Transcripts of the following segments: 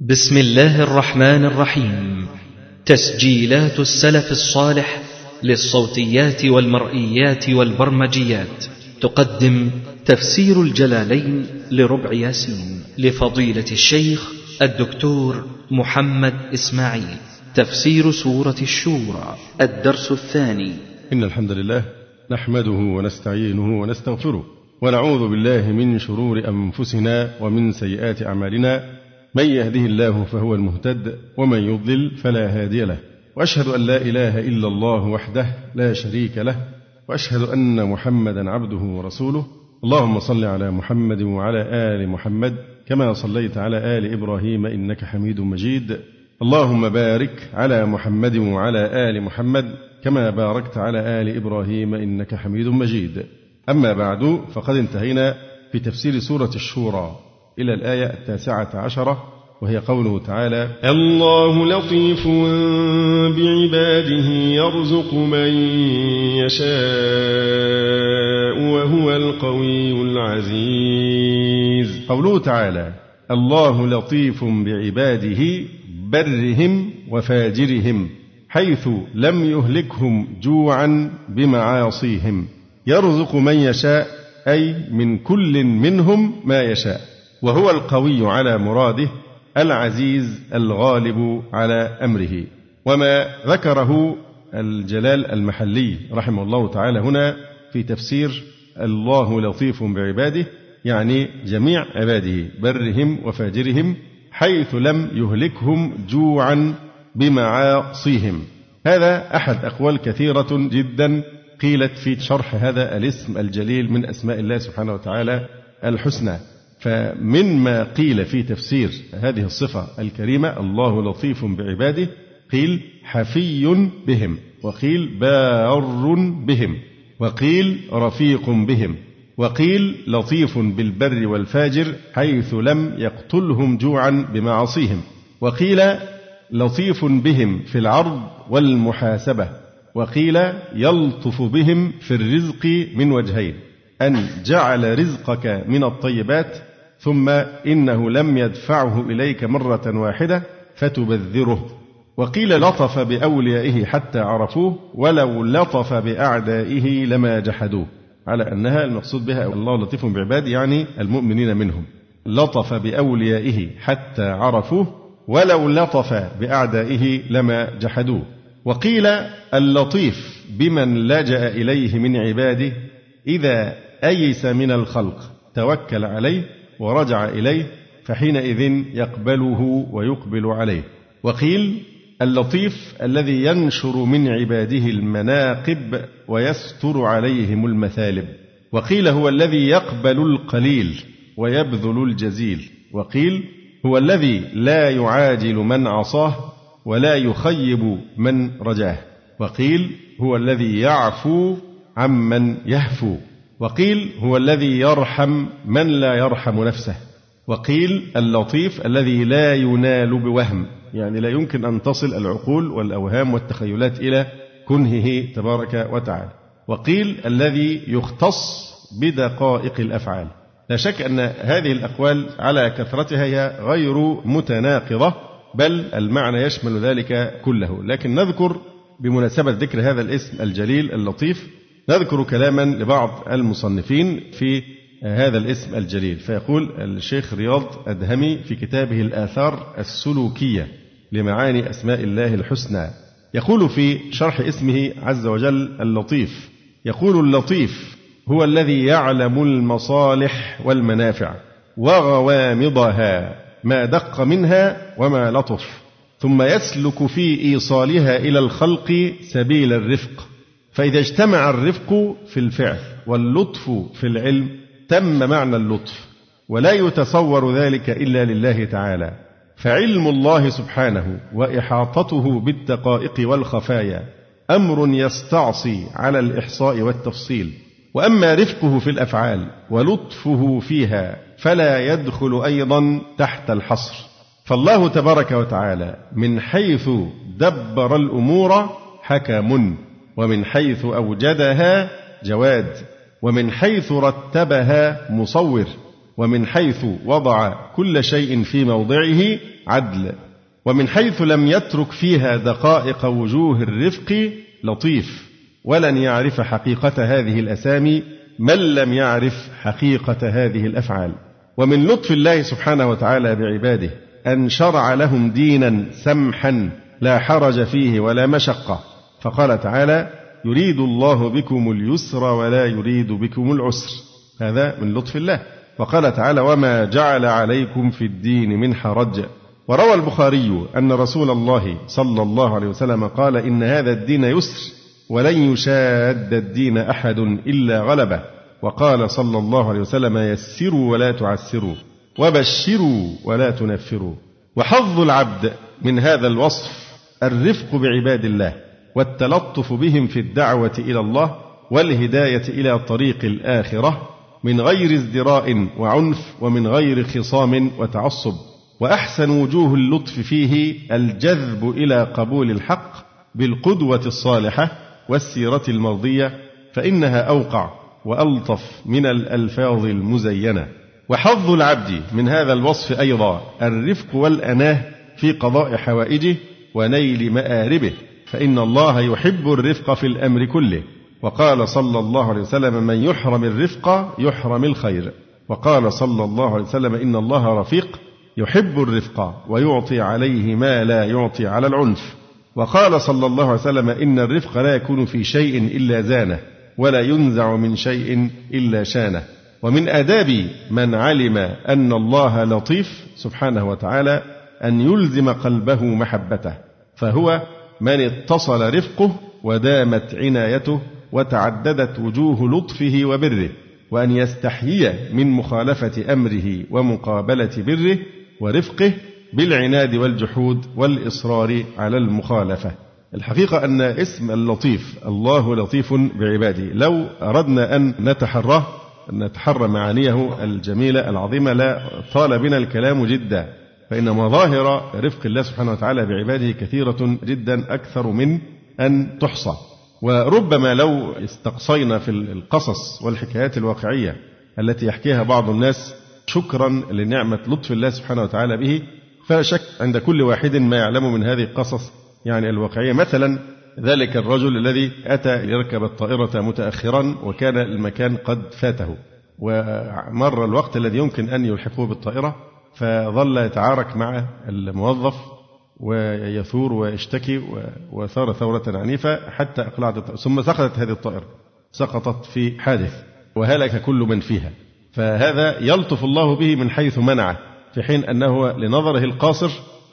بسم الله الرحمن الرحيم. تسجيلات السلف الصالح للصوتيات والمرئيات والبرمجيات. تقدم تفسير الجلالين لربع ياسين لفضيلة الشيخ الدكتور محمد إسماعيل. تفسير سورة الشورى. الدرس الثاني. إن الحمد لله نحمده ونستعينه ونستغفره ونعوذ بالله من شرور أنفسنا ومن سيئات أعمالنا. من يهده الله فهو المهتد ومن يضلل فلا هادي له. وأشهد أن لا إله إلا الله وحده لا شريك له وأشهد أن محمدا عبده ورسوله. اللهم صل على محمد وعلى آل محمد كما صليت على آل إبراهيم إنك حميد مجيد. اللهم بارك على محمد وعلى آل محمد كما باركت على آل إبراهيم إنك حميد مجيد. أما بعد فقد انتهينا في تفسير سورة الشورى. إلى الآية التاسعة عشرة وهي قوله تعالى الله لطيف بعباده يرزق من يشاء وهو القوي العزيز. قوله تعالى الله لطيف بعباده برهم وفاجرهم حيث لم يهلكهم جوعا بمعاصيهم. يرزق من يشاء أي من كل منهم ما يشاء. وهو القوي على مراده العزيز الغالب على أمره. وما ذكره الجلال المحلي رحمه الله تعالى هنا في تفسير الله لطيف بعباده يعني جميع عباده برهم وفاجرهم حيث لم يهلكهم جوعا بمعاصيهم. هذا أحد أقوال كثيرة جدا قيلت في شرح هذا الاسم الجليل من أسماء الله سبحانه وتعالى الحسنى. فمما قيل في تفسير هذه الصفة الكريمة الله لطيف بعباده قيل حفي بهم وقيل بار بهم وقيل رفيق بهم وقيل لطيف بالبر والفاجر حيث لم يقتلهم جوعا بمعاصيهم وقيل لطيف بهم في العرض والمحاسبة وقيل يلطف بهم في الرزق من وجهين. أن جعل رزقك من الطيبات ثم إنه لم يدفعه إليك مرة واحدة فتبذره. وقيل لطف بأوليائه حتى عرفوه ولو لطف بأعدائه لما جحدوه. على أنها المقصود بها الله لطيف بعباده يعني المؤمنين منهم. لطف بأوليائه حتى عرفوه ولو لطف بأعدائه لما جحدوه. وقيل اللطيف بمن لجأ إليه من عباده إذا أيس من الخلق؟ توكل عليه ورجع إليه فحينئذ يقبله ويقبل عليه. وقيل اللطيف الذي ينشر من عباده المناقب ويستر عليهم المثالب. وقيل هو الذي يقبل القليل ويبذل الجزيل. وقيل هو الذي لا يعاجل من عصاه ولا يخيب من رجاه. وقيل هو الذي يعفو عمن يهفو. وقيل هو الذي يرحم من لا يرحم نفسه. وقيل اللطيف الذي لا ينال بوهم. يعني لا يمكن أن تصل العقول والأوهام والتخيلات إلى كنهه تبارك وتعالى. وقيل الذي يختص بدقائق الأفعال. لا شك أن هذه الأقوال على كثرتها هي غير متناقضة بل المعنى يشمل ذلك كله. لكن نذكر بمناسبة ذكر هذا الاسم الجليل اللطيف نذكر كلاما لبعض المصنفين في هذا الاسم الجليل فيقول الشيخ رياض أدهمي في كتابه الآثار السلوكية لمعاني أسماء الله الحسنى. يقول في شرح اسمه عز وجل اللطيف يقول اللطيف هو الذي يعلم المصالح والمنافع وغوامضها ما دق منها وما لطف ثم يسلك في إيصالها إلى الخلق سبيل الرفق فإذا اجتمع الرفق في الفعل واللطف في العلم تم معنى اللطف ولا يتصور ذلك إلا لله تعالى. فعلم الله سبحانه وإحاطته بالدقائق والخفايا أمر يستعصي على الإحصاء والتفصيل. وأما رفقه في الأفعال ولطفه فيها فلا يدخل أيضا تحت الحصر. فالله تبارك وتعالى من حيث دبر الأمور حكم. ومن حيث أوجدها جواد ومن حيث رتبها مصور ومن حيث وضع كل شيء في موضعه عدل ومن حيث لم يترك فيها دقائق وجوه الرفق لطيف ولن يعرف حقيقة هذه الأسامي من لم يعرف حقيقة هذه الأفعال. ومن لطف الله سبحانه وتعالى بعباده أن شرع لهم دينا سمحا لا حرج فيه ولا مشقة. فقال تعالى يريد الله بكم اليسر ولا يريد بكم العسر. هذا من لطف الله. وقال تعالى وما جعل عليكم في الدين من حرج. وروى البخاري أن رسول الله صلى الله عليه وسلم قال إن هذا الدين يسر ولن يشاد الدين أحد إلا غلبه. وقال صلى الله عليه وسلم يسروا ولا تعسروا وبشروا ولا تنفروا. وحظ العبد من هذا الوصف الرفق بعباد الله. والتلطف بهم في الدعوة إلى الله والهداية إلى طريق الآخرة من غير ازدراء وعنف ومن غير خصام وتعصب. وأحسن وجوه اللطف فيه الجذب إلى قبول الحق بالقدوة الصالحة والسيرة المرضية فإنها أوقع وألطف من الألفاظ المزينة. وحظ العبد من هذا الوصف أيضا الرفق والأناه في قضاء حوائجه ونيل مآربه. فإن الله يحب الرفق في الأمر كله. وقال صلى الله عليه وسلم من يحرم الرفق يحرم الخير. وقال صلى الله عليه وسلم إن الله رفيق يحب الرفق ويعطي عليه ما لا يعطي على العنف. وقال صلى الله عليه وسلم إن الرفق لا يكون في شيء إلا زانه ولا ينزع من شيء إلا شانه. ومن آداب من علم أن الله لطيف سبحانه وتعالى أن يلزم قلبه محبته فهو من اتصل رفقه ودامت عنايته وتعددت وجوه لطفه وبره وأن يستحيي من مخالفة أمره ومقابلة بره ورفقه بالعناد والجحود والإصرار على المخالفة. الحقيقة أن اسم اللطيف الله لطيف بعباده. لو أردنا أن نتحراه نتحرى معانيه الجميلة العظيمة لا طال بنا الكلام جدا. فإن مظاهر رفق الله سبحانه وتعالى بعباده كثيرة جدا أكثر من أن تحصى. وربما لو استقصينا في القصص والحكايات الواقعية التي يحكيها بعض الناس شكرا لنعمة لطف الله سبحانه وتعالى به فلا شك عند كل واحد ما يعلم من هذه القصص يعني الواقعية. مثلا ذلك الرجل الذي أتى ليركب الطائرة متأخرا وكان المكان قد فاته ومر الوقت الذي يمكن أن يلحقه بالطائرة فظل يتعارك مع الموظف ويثور ويشتكي وثار ثورة عنيفة حتى أقلعت ثم سقطت هذه الطائرة سقطت في حادث وهلك كل من فيها. فهذا يلطف الله به من حيث منعه في حين أنه لنظره القاصر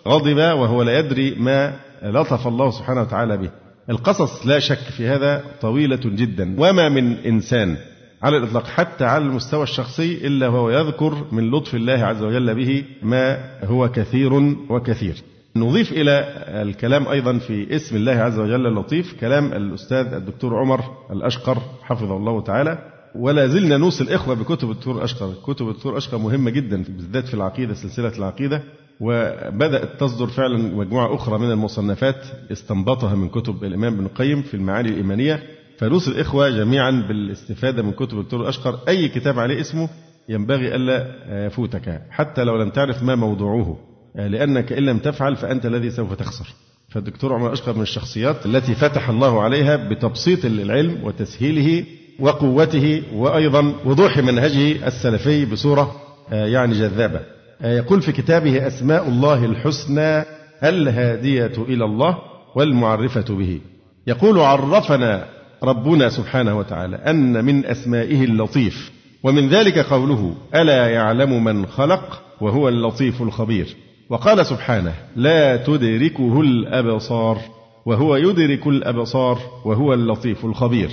غضب وهو لا يدري ما لطف الله سبحانه وتعالى به. القصص لا شك في هذا طويلة جدا. وما من إنسان على الإطلاق حتى على المستوى الشخصي إلا وهو يذكر من لطف الله عز وجل به ما هو كثير وكثير. نضيف إلى الكلام أيضا في اسم الله عز وجل اللطيف كلام الأستاذ الدكتور عمر الأشقر حفظه الله تعالى. ولا زلنا نوصي الإخوة بكتب الدكتور الأشقر كتب الدكتور الأشقر مهمة جدا بالذات في العقيدة سلسلة العقيدة. وبدأت تصدر فعلا مجموعة أخرى من المصنفات استنبطها من كتب الإمام ابن القيم في المعاني الإيمانية. فنوصي الإخوة جميعا بالاستفادة من كتب الدكتور الأشقر أي كتاب عليه اسمه ينبغي ألا يفوتك حتى لو لم تعرف ما موضوعه لأنك إن لم تفعل فأنت الذي سوف تخسر. فالدكتور عمر أشقر من الشخصيات التي فتح الله عليها بتبسيط العلم وتسهيله وقوته وأيضا وضوح منهجه السلفي بصورة يعني جذابة. يقول في كتابه أسماء الله الحسنى الهادية إلى الله والمعرفة به. يقول عرفنا ربنا سبحانه وتعالى أن من أسمائه اللطيف ومن ذلك قوله ألا يعلم من خلق؟ وهو اللطيف الخبير. وقال سبحانه لا تدركه الأبصار وهو يدرك الأبصار وهو اللطيف الخبير.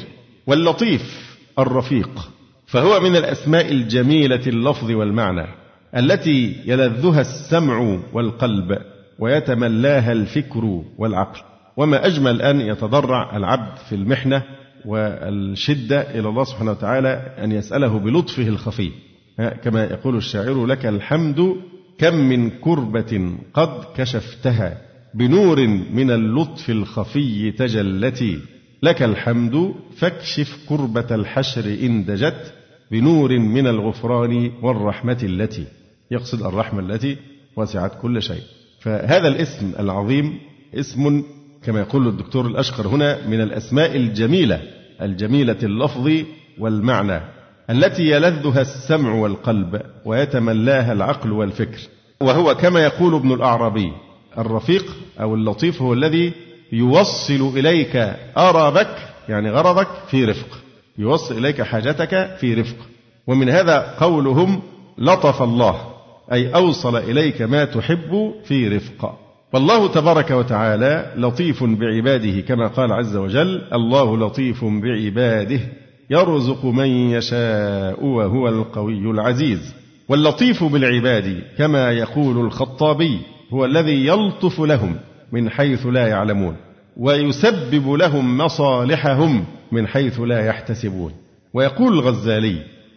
واللطيف الرفيق فهو من الأسماء الجميلة اللفظ والمعنى التي يلذها السمع والقلب ويتملاها الفكر والعقل. وما أجمل أن يتضرع العبد في المحنة والشدة إلى الله سبحانه وتعالى أن يسأله بلطفه الخفي. كما يقول الشاعر لك الحمد كم من كربة قد كشفتها بنور من اللطف الخفي تجلتي. لك الحمد فاكشف كربة الحشر إن دجت بنور من الغفران والرحمة التي. يقصد الرحمة التي وسعت كل شيء. فهذا الاسم العظيم اسم كما يقول الدكتور الأشقر هنا من الأسماء الجميلة الجميلة اللفظ والمعنى التي يلذها السمع والقلب ويتملاها العقل والفكر. وهو كما يقول ابن الأعرابي الرفيق أو اللطيف هو الذي يوصل إليك أربك يعني غرضك في رفق يوصل إليك حاجتك في رفق. ومن هذا قولهم لطف الله أي أوصل إليك ما تحب في رفق. والله تبارك وتعالى لطيف بعباده كما قال عز وجل الله لطيف بعباده يرزق من يشاء وهو القوي العزيز. واللطيف بالعباد كما يقول الخطابي هو الذي يلطف لهم من حيث لا يعلمون ويسبب لهم مصالحهم من حيث لا يحتسبون. ويقول الغزالي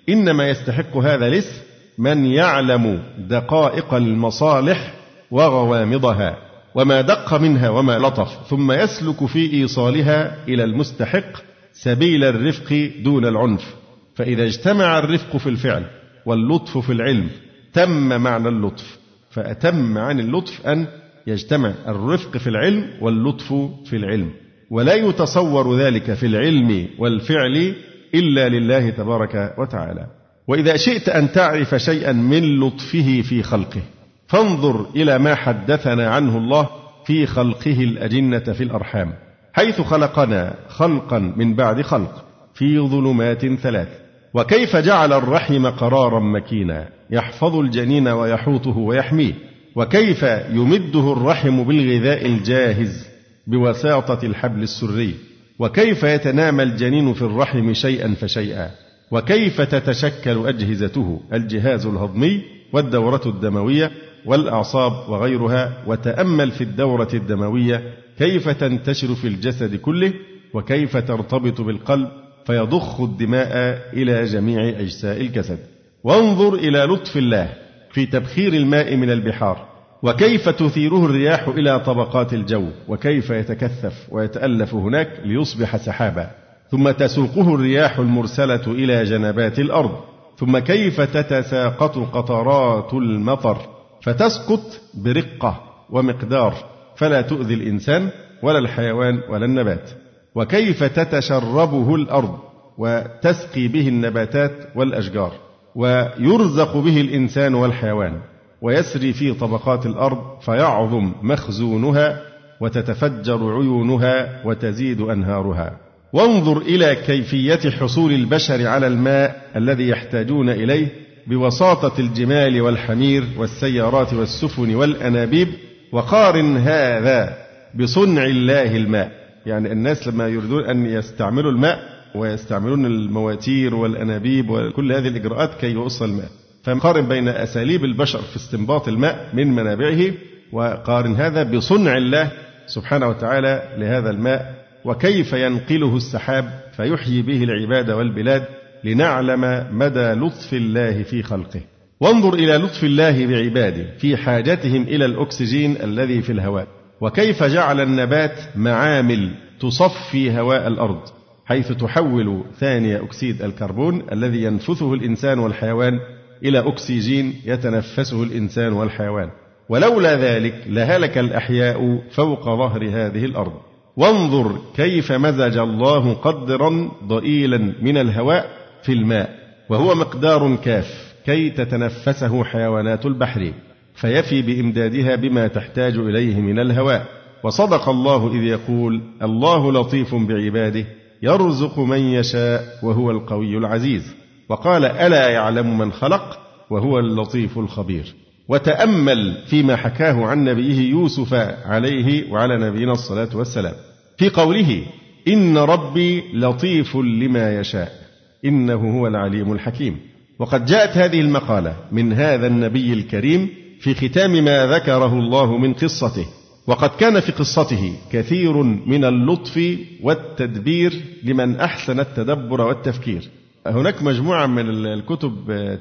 إنما يستحق هذا الاسم من يعلم دقائق المصالح وغوامضها وما دق منها وما لطف ثم يسلك في إيصالها إلى المستحق سبيل الرفق دون العنف. فإذا اجتمع الرفق في الفعل واللطف في العلم تم معنى اللطف. فأتم عن اللطف أن يجتمع الرفق في العلم واللطف في العلم. ولا يتصور ذلك في العلم والفعل إلا لله تبارك وتعالى. وإذا شئت أن تعرف شيئا من لطفه في خلقه فانظر إلى ما حدثنا عنه الله في خلقه الأجنة في الأرحام حيث خلقنا خلقا من بعد خلق في ظلمات ثلاث وكيف جعل الرحم قرارا مكينا يحفظ الجنين ويحوطه ويحميه وكيف يمده الرحم بالغذاء الجاهز بوساطة الحبل السري وكيف يتنامى الجنين في الرحم شيئا فشيئا وكيف تتشكل أجهزته الجهاز الهضمي والدورة الدموية والأعصاب وغيرها وتأمل في الدورة الدموية كيف تنتشر في الجسد كله وكيف ترتبط بالقلب فيضخ الدماء إلى جميع أجزاء الجسد. وانظر إلى لطف الله في تبخير الماء من البحار وكيف تثيره الرياح إلى طبقات الجو وكيف يتكثف ويتألف هناك ليصبح سحابا. ثم تسوقه الرياح المرسلة إلى جنبات الأرض ثم كيف تتساقط قطرات المطر. فتسقط برقة ومقدار فلا تؤذي الإنسان ولا الحيوان ولا النبات. وكيف تتشربه الأرض وتسقي به النباتات والأشجار؟ ويرزق به الإنسان والحيوان. ويسري في طبقات الأرض فيعظم مخزونها وتتفجر عيونها وتزيد أنهارها. وانظر إلى كيفية حصول البشر على الماء الذي يحتاجون إليه بوساطة الجمال والحمير والسيارات والسفن والأنابيب وقارن هذا بصنع الله الماء. يعني الناس لما يريدون أن يستعملوا الماء ويستعملون المواتير والأنابيب وكل هذه الإجراءات كي يوصل الماء. فقارن بين أساليب البشر في استنباط الماء من منابعه وقارن هذا بصنع الله سبحانه وتعالى لهذا الماء وكيف ينقله السحاب فيحيي به العباد والبلاد. لنعلم مدى لطف الله في خلقه. وانظر إلى لطف الله بعباده في حاجتهم إلى الأكسجين الذي في الهواء. وكيف جعل النبات معامل تصفي هواء الأرض حيث تحول ثاني أكسيد الكربون الذي ينفثه الإنسان والحيوان إلى أكسجين يتنفسه الإنسان والحيوان. ولولا ذلك لهلك الأحياء فوق ظهر هذه الأرض. وانظر كيف مزج الله قدرا ضئيلا من الهواء في الماء وهو مقدار كاف كي تتنفسه حيوانات البحر فيفي بإمدادها بما تحتاج إليه من الهواء. وصدق الله إذ يقول الله لطيف بعباده يرزق من يشاء وهو القوي العزيز. وقال ألا يعلم من خلق؟ وهو اللطيف الخبير. وتأمل فيما حكاه عن نبيه يوسف عليه وعلى نبينا الصلاة والسلام في قوله إن ربي لطيف لما يشاء. إنه هو العليم الحكيم وقد جاءت هذه المقالة من هذا النبي الكريم في ختام ما ذكره الله من قصته وقد كان في قصته كثير من اللطف والتدبير لمن أحسن التدبر والتفكير. هناك مجموعة من الكتب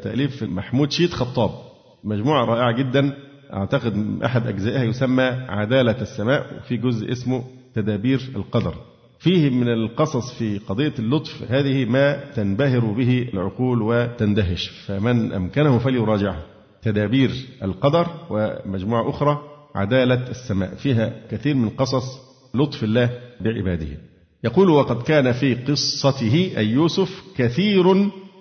تأليف محمود شيد خطاب مجموعة رائعة جدا أعتقد أحد أجزائها يسمى عدالة السماء وفي جزء اسمه تدابير القدر. فيه من القصص في قضية اللطف هذه ما تنبهر به العقول وتندهش. فمن أمكنه فليراجعه. تدابير القدر ومجموعة أخرى عدالة السماء. فيها كثير من قصص لطف الله بعباده. يقول وقد كان في قصته أي يوسف كثير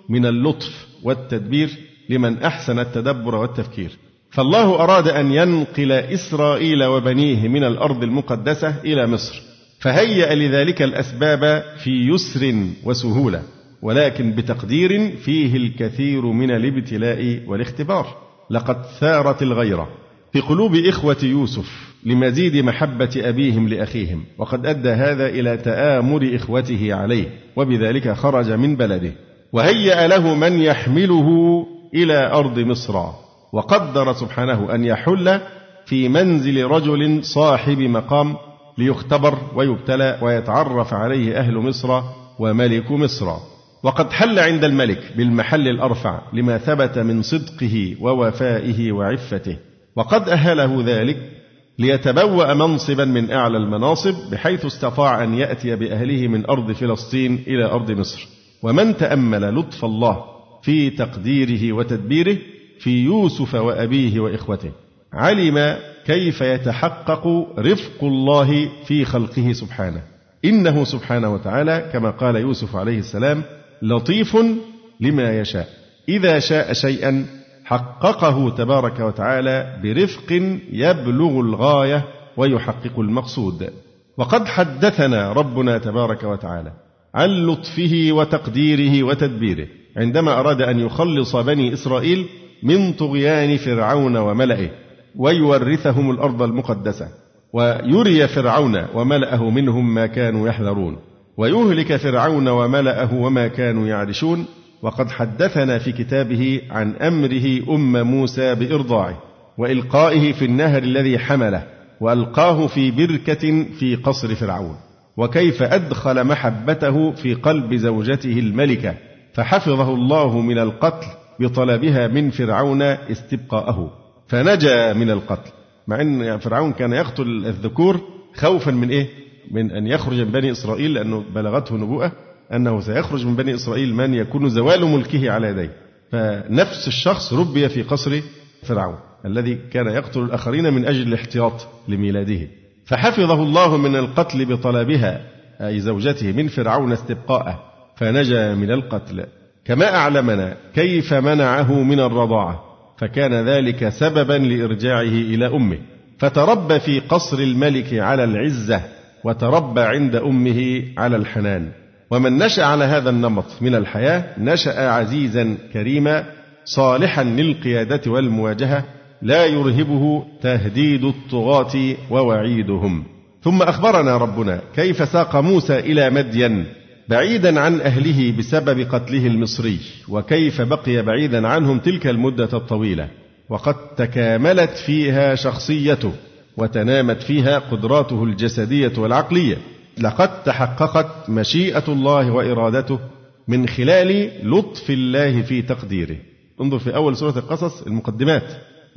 من اللطف والتدبير لمن أحسن التدبر والتفكير. فالله أراد أن ينقل إسرائيل وبنيه من الأرض المقدسة إلى مصر. فهيأ لذلك الأسباب في يسر وسهولة ولكن بتقدير فيه الكثير من الابتلاء والاختبار. لقد ثارت الغيرة في قلوب إخوة يوسف لمزيد محبة أبيهم لأخيهم وقد أدى هذا إلى تآمر إخوته عليه وبذلك خرج من بلده. وهيأ له من يحمله إلى أرض مصر وقدر سبحانه أن يحل في منزل رجل صاحب مقام ليختبر ويبتلى ويتعرف عليه أهل مصر وملك مصر. وقد حل عند الملك بالمحل الأرفع لما ثبت من صدقه ووفائه وعفته. وقد أهله ذلك ليتبوأ منصبا من أعلى المناصب بحيث استطاع أن يأتي بأهله من أرض فلسطين إلى أرض مصر. ومن تأمل لطف الله في تقديره وتدبيره في يوسف وأبيه وإخوته. علم كيف يتحقق رفق الله في خلقه سبحانه؟ إنه سبحانه وتعالى كما قال يوسف عليه السلام لطيف لما يشاء. إذا شاء شيئا حققه تبارك وتعالى برفق يبلغ الغاية ويحقق المقصود. وقد حدثنا ربنا تبارك وتعالى عن لطفه وتقديره وتدبيره عندما أراد أن يخلص بني إسرائيل من طغيان فرعون وملئه. ويورثهم الأرض المقدسة ويري فرعون وملأه منهم ما كانوا يحذرون ويهلك فرعون وملأه وما كانوا يعرشون وقد حدثنا في كتابه عن أمره أم موسى بإرضاعه وإلقائه في النهر الذي حمله وألقاه في بركة في قصر فرعون وكيف أدخل محبته في قلب زوجته الملكة فحفظه الله من القتل بطلبها من فرعون استبقاءه. فنجا من القتل. مع أن فرعون كان يقتل الذكور خوفا من إيه؟ من أن يخرج من بني إسرائيل لأنه بلغته نبوءة أنه سيخرج من بني إسرائيل من يكون زوال ملكه على يديه. فنفس الشخص ربي في قصر فرعون الذي كان يقتل الآخرين من أجل الاحتياط لميلاده. فحفظه الله من القتل بطلبها أي زوجته من فرعون استبقاءه. فنجا من القتل. كما أعلمنا كيف منعه من الرضاعة. فكان ذلك سببا لإرجاعه إلى أمه. فتربى في قصر الملك على العزة وتربى عند أمه على الحنان. ومن نشأ على هذا النمط من الحياة نشأ عزيزا كريما صالحا للقيادة والمواجهة لا يرهبه تهديد الطغاة ووعيدهم. ثم أخبرنا ربنا كيف ساق موسى إلى مدين بعيدا عن أهله بسبب قتله المصري وكيف بقي بعيدا عنهم تلك المدة الطويلة. وقد تكاملت فيها شخصيته وتنامت فيها قدراته الجسدية والعقلية. لقد تحققت مشيئة الله وإرادته من خلال لطف الله في تقديره. انظر في أول سورة القصص المقدمات.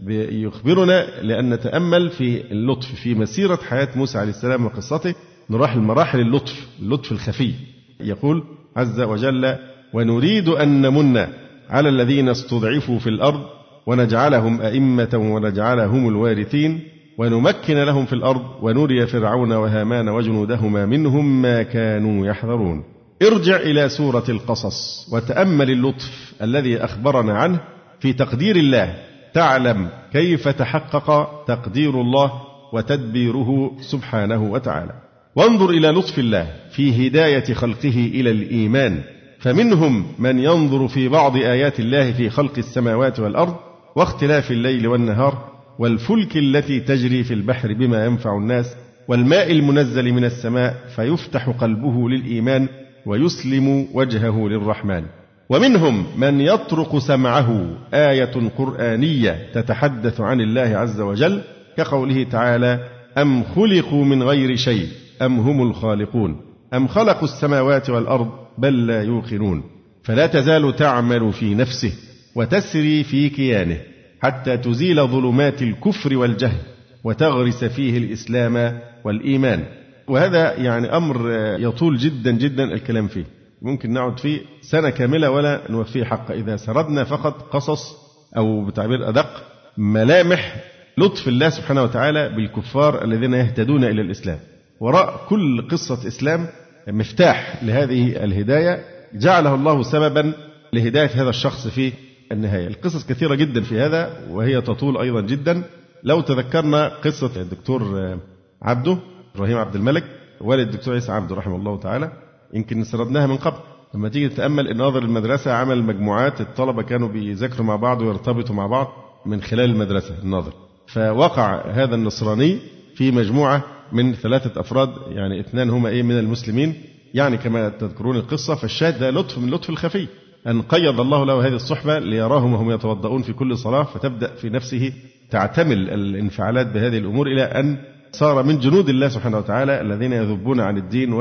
يخبرنا لأن نتأمل في اللطف في مسيرة حياة موسى عليه السلام وقصته نروح المراحل اللطف اللطف الخفي. يقول عز وجل ونريد أن نمن على الذين استضعفوا في الأرض ونجعلهم أئمة ونجعلهم الوارثين ونمكن لهم في الأرض ونري فرعون وهامان وجنودهما منهم ما كانوا يحذرون. ارجع إلى سورة القصص وتأمل اللطف الذي أخبرنا عنه في تقدير الله. تعلم كيف تحقق تقدير الله وتدبيره سبحانه وتعالى. وانظر إلى لطف الله في هداية خلقه إلى الإيمان. فمنهم من ينظر في بعض آيات الله في خلق السماوات والأرض واختلاف الليل والنهار والفلك التي تجري في البحر بما ينفع الناس والماء المنزل من السماء فيفتح قلبه للإيمان ويسلم وجهه للرحمن. ومنهم من يطرق سمعه آية قرآنية تتحدث عن الله عز وجل كقوله تعالى أم خلقوا من غير شيء. أم هم الخالقون؟ أم خلقوا السماوات والأرض بل لا يوقنون؟ فلا تزال تعمل في نفسه وتسري في كيانه حتى تزيل ظلمات الكفر والجهل وتغرس فيه الإسلام والإيمان. وهذا يعني أمر يطول جدا جدا الكلام فيه. ممكن نقعد فيه سنة كاملة ولا نوفيه حقه. إذا سردنا فقط قصص أو بتعبير أدق ملامح لطف الله سبحانه وتعالى بالكفار الذين يهتدون إلى الإسلام. وراء كل قصة إسلام مفتاح لهذه الهداية. جعله الله سببا لهداية هذا الشخص في النهاية. القصص كثيرة جدا في هذا وهي تطول أيضا جدا. لو تذكرنا قصة الدكتور عبده إبراهيم عبد الملك والد الدكتور عيسى عبده رحمه الله تعالى. يمكن سردناها من قبل. لما تيجي تتأمل الناظر المدرسة عمل مجموعات الطلبة كانوا بيذاكروا مع بعض ويرتبطوا مع بعض من خلال المدرسة. الناظر. فوقع هذا النصراني في مجموعة من ثلاثة أفراد يعني اثنان هما إيه من المسلمين. يعني كما تذكرون القصة فالشاهد ده لطف من لطف الخفي. أن قيض الله له هذه الصحبة ليراهم وهم يتوضؤون في كل صلاة فتبدأ في نفسه تعتمل الانفعالات بهذه الأمور إلى أن صار من جنود الله سبحانه وتعالى الذين يذبون عن الدين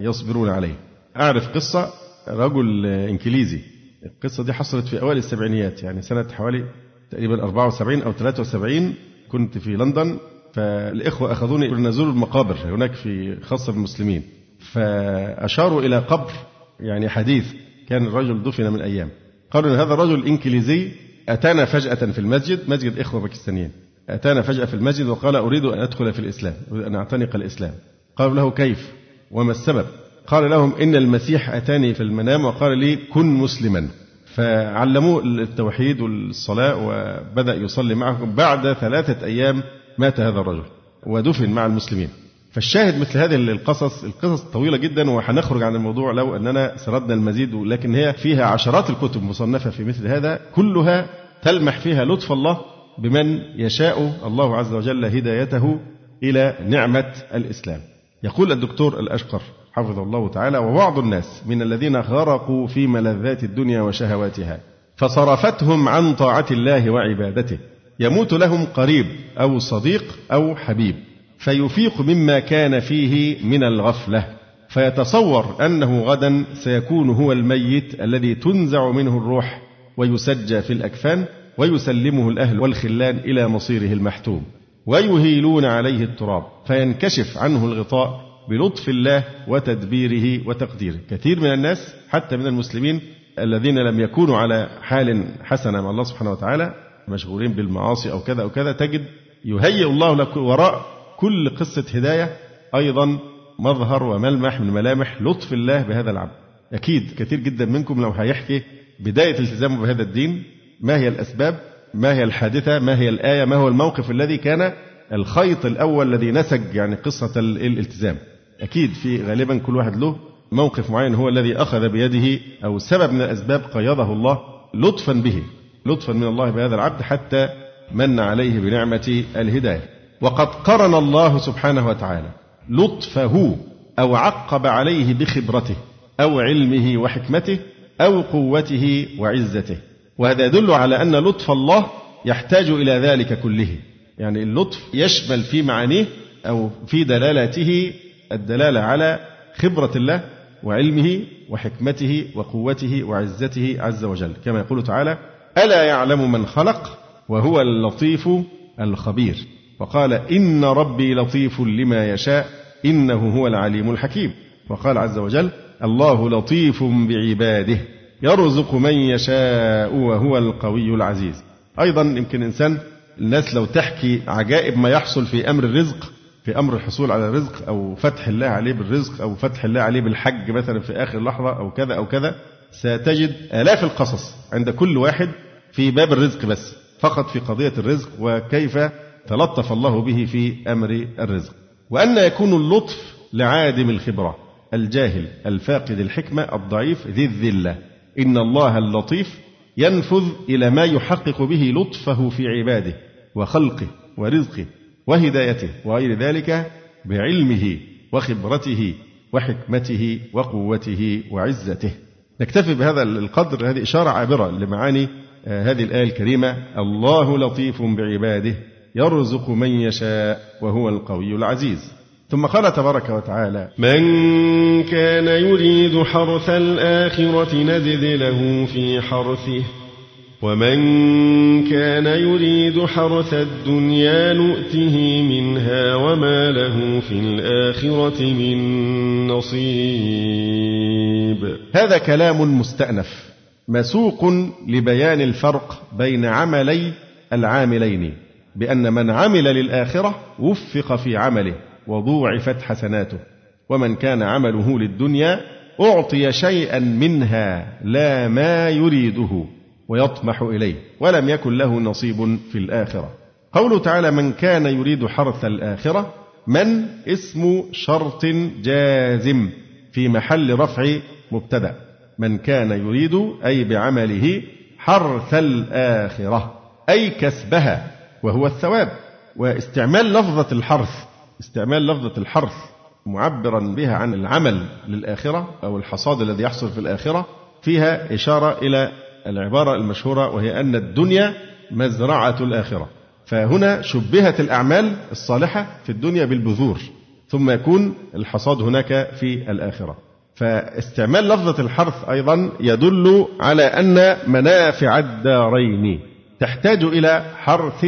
ويصبرون عليه. أعرف قصة رجل إنجليزي. القصة دي حصلت في أوائل السبعينيات يعني سنة حوالي تقريبا 74 أو 73 كنت في لندن. فالإخوة أخذوني نزور المقابر هناك في خاصة بالمسلمين. فأشاروا إلى قبر يعني حديث كان الرجل دفن من أيام. قالوا أن هذا الرجل الإنكليزي أتانا فجأة في المسجد مسجد إخوة باكستانيين. أتانا فجأة في المسجد وقال أريد أن أدخل في الإسلام أريد أن أعتنق الإسلام. قالوا له كيف؟ وما السبب؟ قال لهم إن المسيح أتاني في المنام وقال لي كن مسلما. فعلموه التوحيد والصلاة وبدأ يصلي معهم بعد ثلاثة أيام مات هذا الرجل ودفن مع المسلمين. فالشاهد مثل هذه القصص القصص طويلة جدا وهنخرج عن الموضوع لو أننا سردنا المزيد لكن هي فيها عشرات الكتب مصنفة في مثل هذا كلها تلمح فيها لطف الله بمن يشاء الله عز وجل هدايته إلى نعمة الإسلام. يقول الدكتور الأشقر حفظه الله تعالى وبعض الناس من الذين غرقوا في ملذات الدنيا وشهواتها فصرفتهم عن طاعة الله وعبادته يموت لهم قريب أو صديق أو حبيب فيفيق مما كان فيه من الغفلة فيتصور أنه غدا سيكون هو الميت الذي تنزع منه الروح ويسجى في الأكفان ويسلمه الأهل والخلان إلى مصيره المحتوم ويهيلون عليه التراب فينكشف عنه الغطاء بلطف الله وتدبيره وتقديره. كثير من الناس حتى من المسلمين الذين لم يكونوا على حال حسنة مع الله سبحانه وتعالى مشغولين بالمعاصي أو كذا أو كذا تجد يهيئ الله لك وراء كل قصة هداية أيضا مظهر وملمح من ملامح لطف الله بهذا العبد. أكيد كثير جدا منكم لو هيحكي بداية التزامه بهذا الدين ما هي الأسباب ما هي الحادثة ما هي الآية ما هو الموقف الذي كان الخيط الأول الذي نسج يعني قصة الالتزام. أكيد في غالبا كل واحد له موقف معين هو الذي أخذ بيده أو سبب من الأسباب قيضه الله لطفا به. لطفا من الله بهذا العبد حتى من عليه بنعمة الهداية. وقد قرن الله سبحانه وتعالى لطفه أو عقب عليه بخبرته أو علمه وحكمته أو قوته وعزته. وهذا يدل على أن لطف الله يحتاج إلى ذلك كله. يعني اللطف يشمل في معانيه أو في دلالاته الدلالة على خبرة الله وعلمه وحكمته وقوته وعزته عز وجل. كما يقول تعالى ألا يعلم من خلق وهو اللطيف الخبير؟ وقال إن ربي لطيف لما يشاء إنه هو العليم الحكيم. وقال عز وجل الله لطيف بعباده يرزق من يشاء وهو القوي العزيز. أيضا يمكن إنسان الناس لو تحكي عجائب ما يحصل في أمر الرزق في أمر الحصول على الرزق أو فتح الله عليه بالرزق أو فتح الله عليه بالحج مثلا في آخر لحظة أو كذا أو كذا ستجد آلاف القصص عند كل واحد في باب الرزق بس فقط في قضية الرزق وكيف تلطف الله به في أمر الرزق. وأن يكون اللطف لعادم الخبرة الجاهل الفاقد الحكمة الضعيف ذي الذلة. إن الله اللطيف ينفذ إلى ما يحقق به لطفه في عباده وخلقه ورزقه وهدايته وغير ذلك بعلمه وخبرته وحكمته وقوته وعزته. نكتفي بهذا القدر هذه إشارة عابرة لمعاني هذه الآية الكريمة الله لطيف بعباده يرزق من يشاء وهو القوي العزيز. ثم قال تبارك وتعالى من كان يريد حرث الآخرة نزد له في حرثه ومن كان يريد حرث الدنيا نؤته منها وما له في الآخرة من نصيب. هذا كلام مستأنف. مسوق لبيان الفرق بين عملي العاملين بأن من عمل للآخرة وفق في عمله وضوعفت حسناته ومن كان عمله للدنيا أعطي شيئا منها لا ما يريده ويطمح إليه ولم يكن له نصيب في الآخرة. قوله تعالى من كان يريد حرث الآخرة من اسم شرط جازم في محل رفع مبتدأ. من كان يريد أي بعمله حرث الآخرة أي كسبها وهو الثواب. واستعمال لفظة الحرث استعمال لفظة الحرث معبرا بها عن العمل للآخرة أو الحصاد الذي يحصل في الآخرة فيها إشارة إلى العبارة المشهورة وهي أن الدنيا مزرعة الآخرة. فهنا شبهت الأعمال الصالحة في الدنيا بالبذور ثم يكون الحصاد هناك في الآخرة. فاستعمال لفظة الحرث أيضا يدل على أن منافع الدارين تحتاج إلى حرث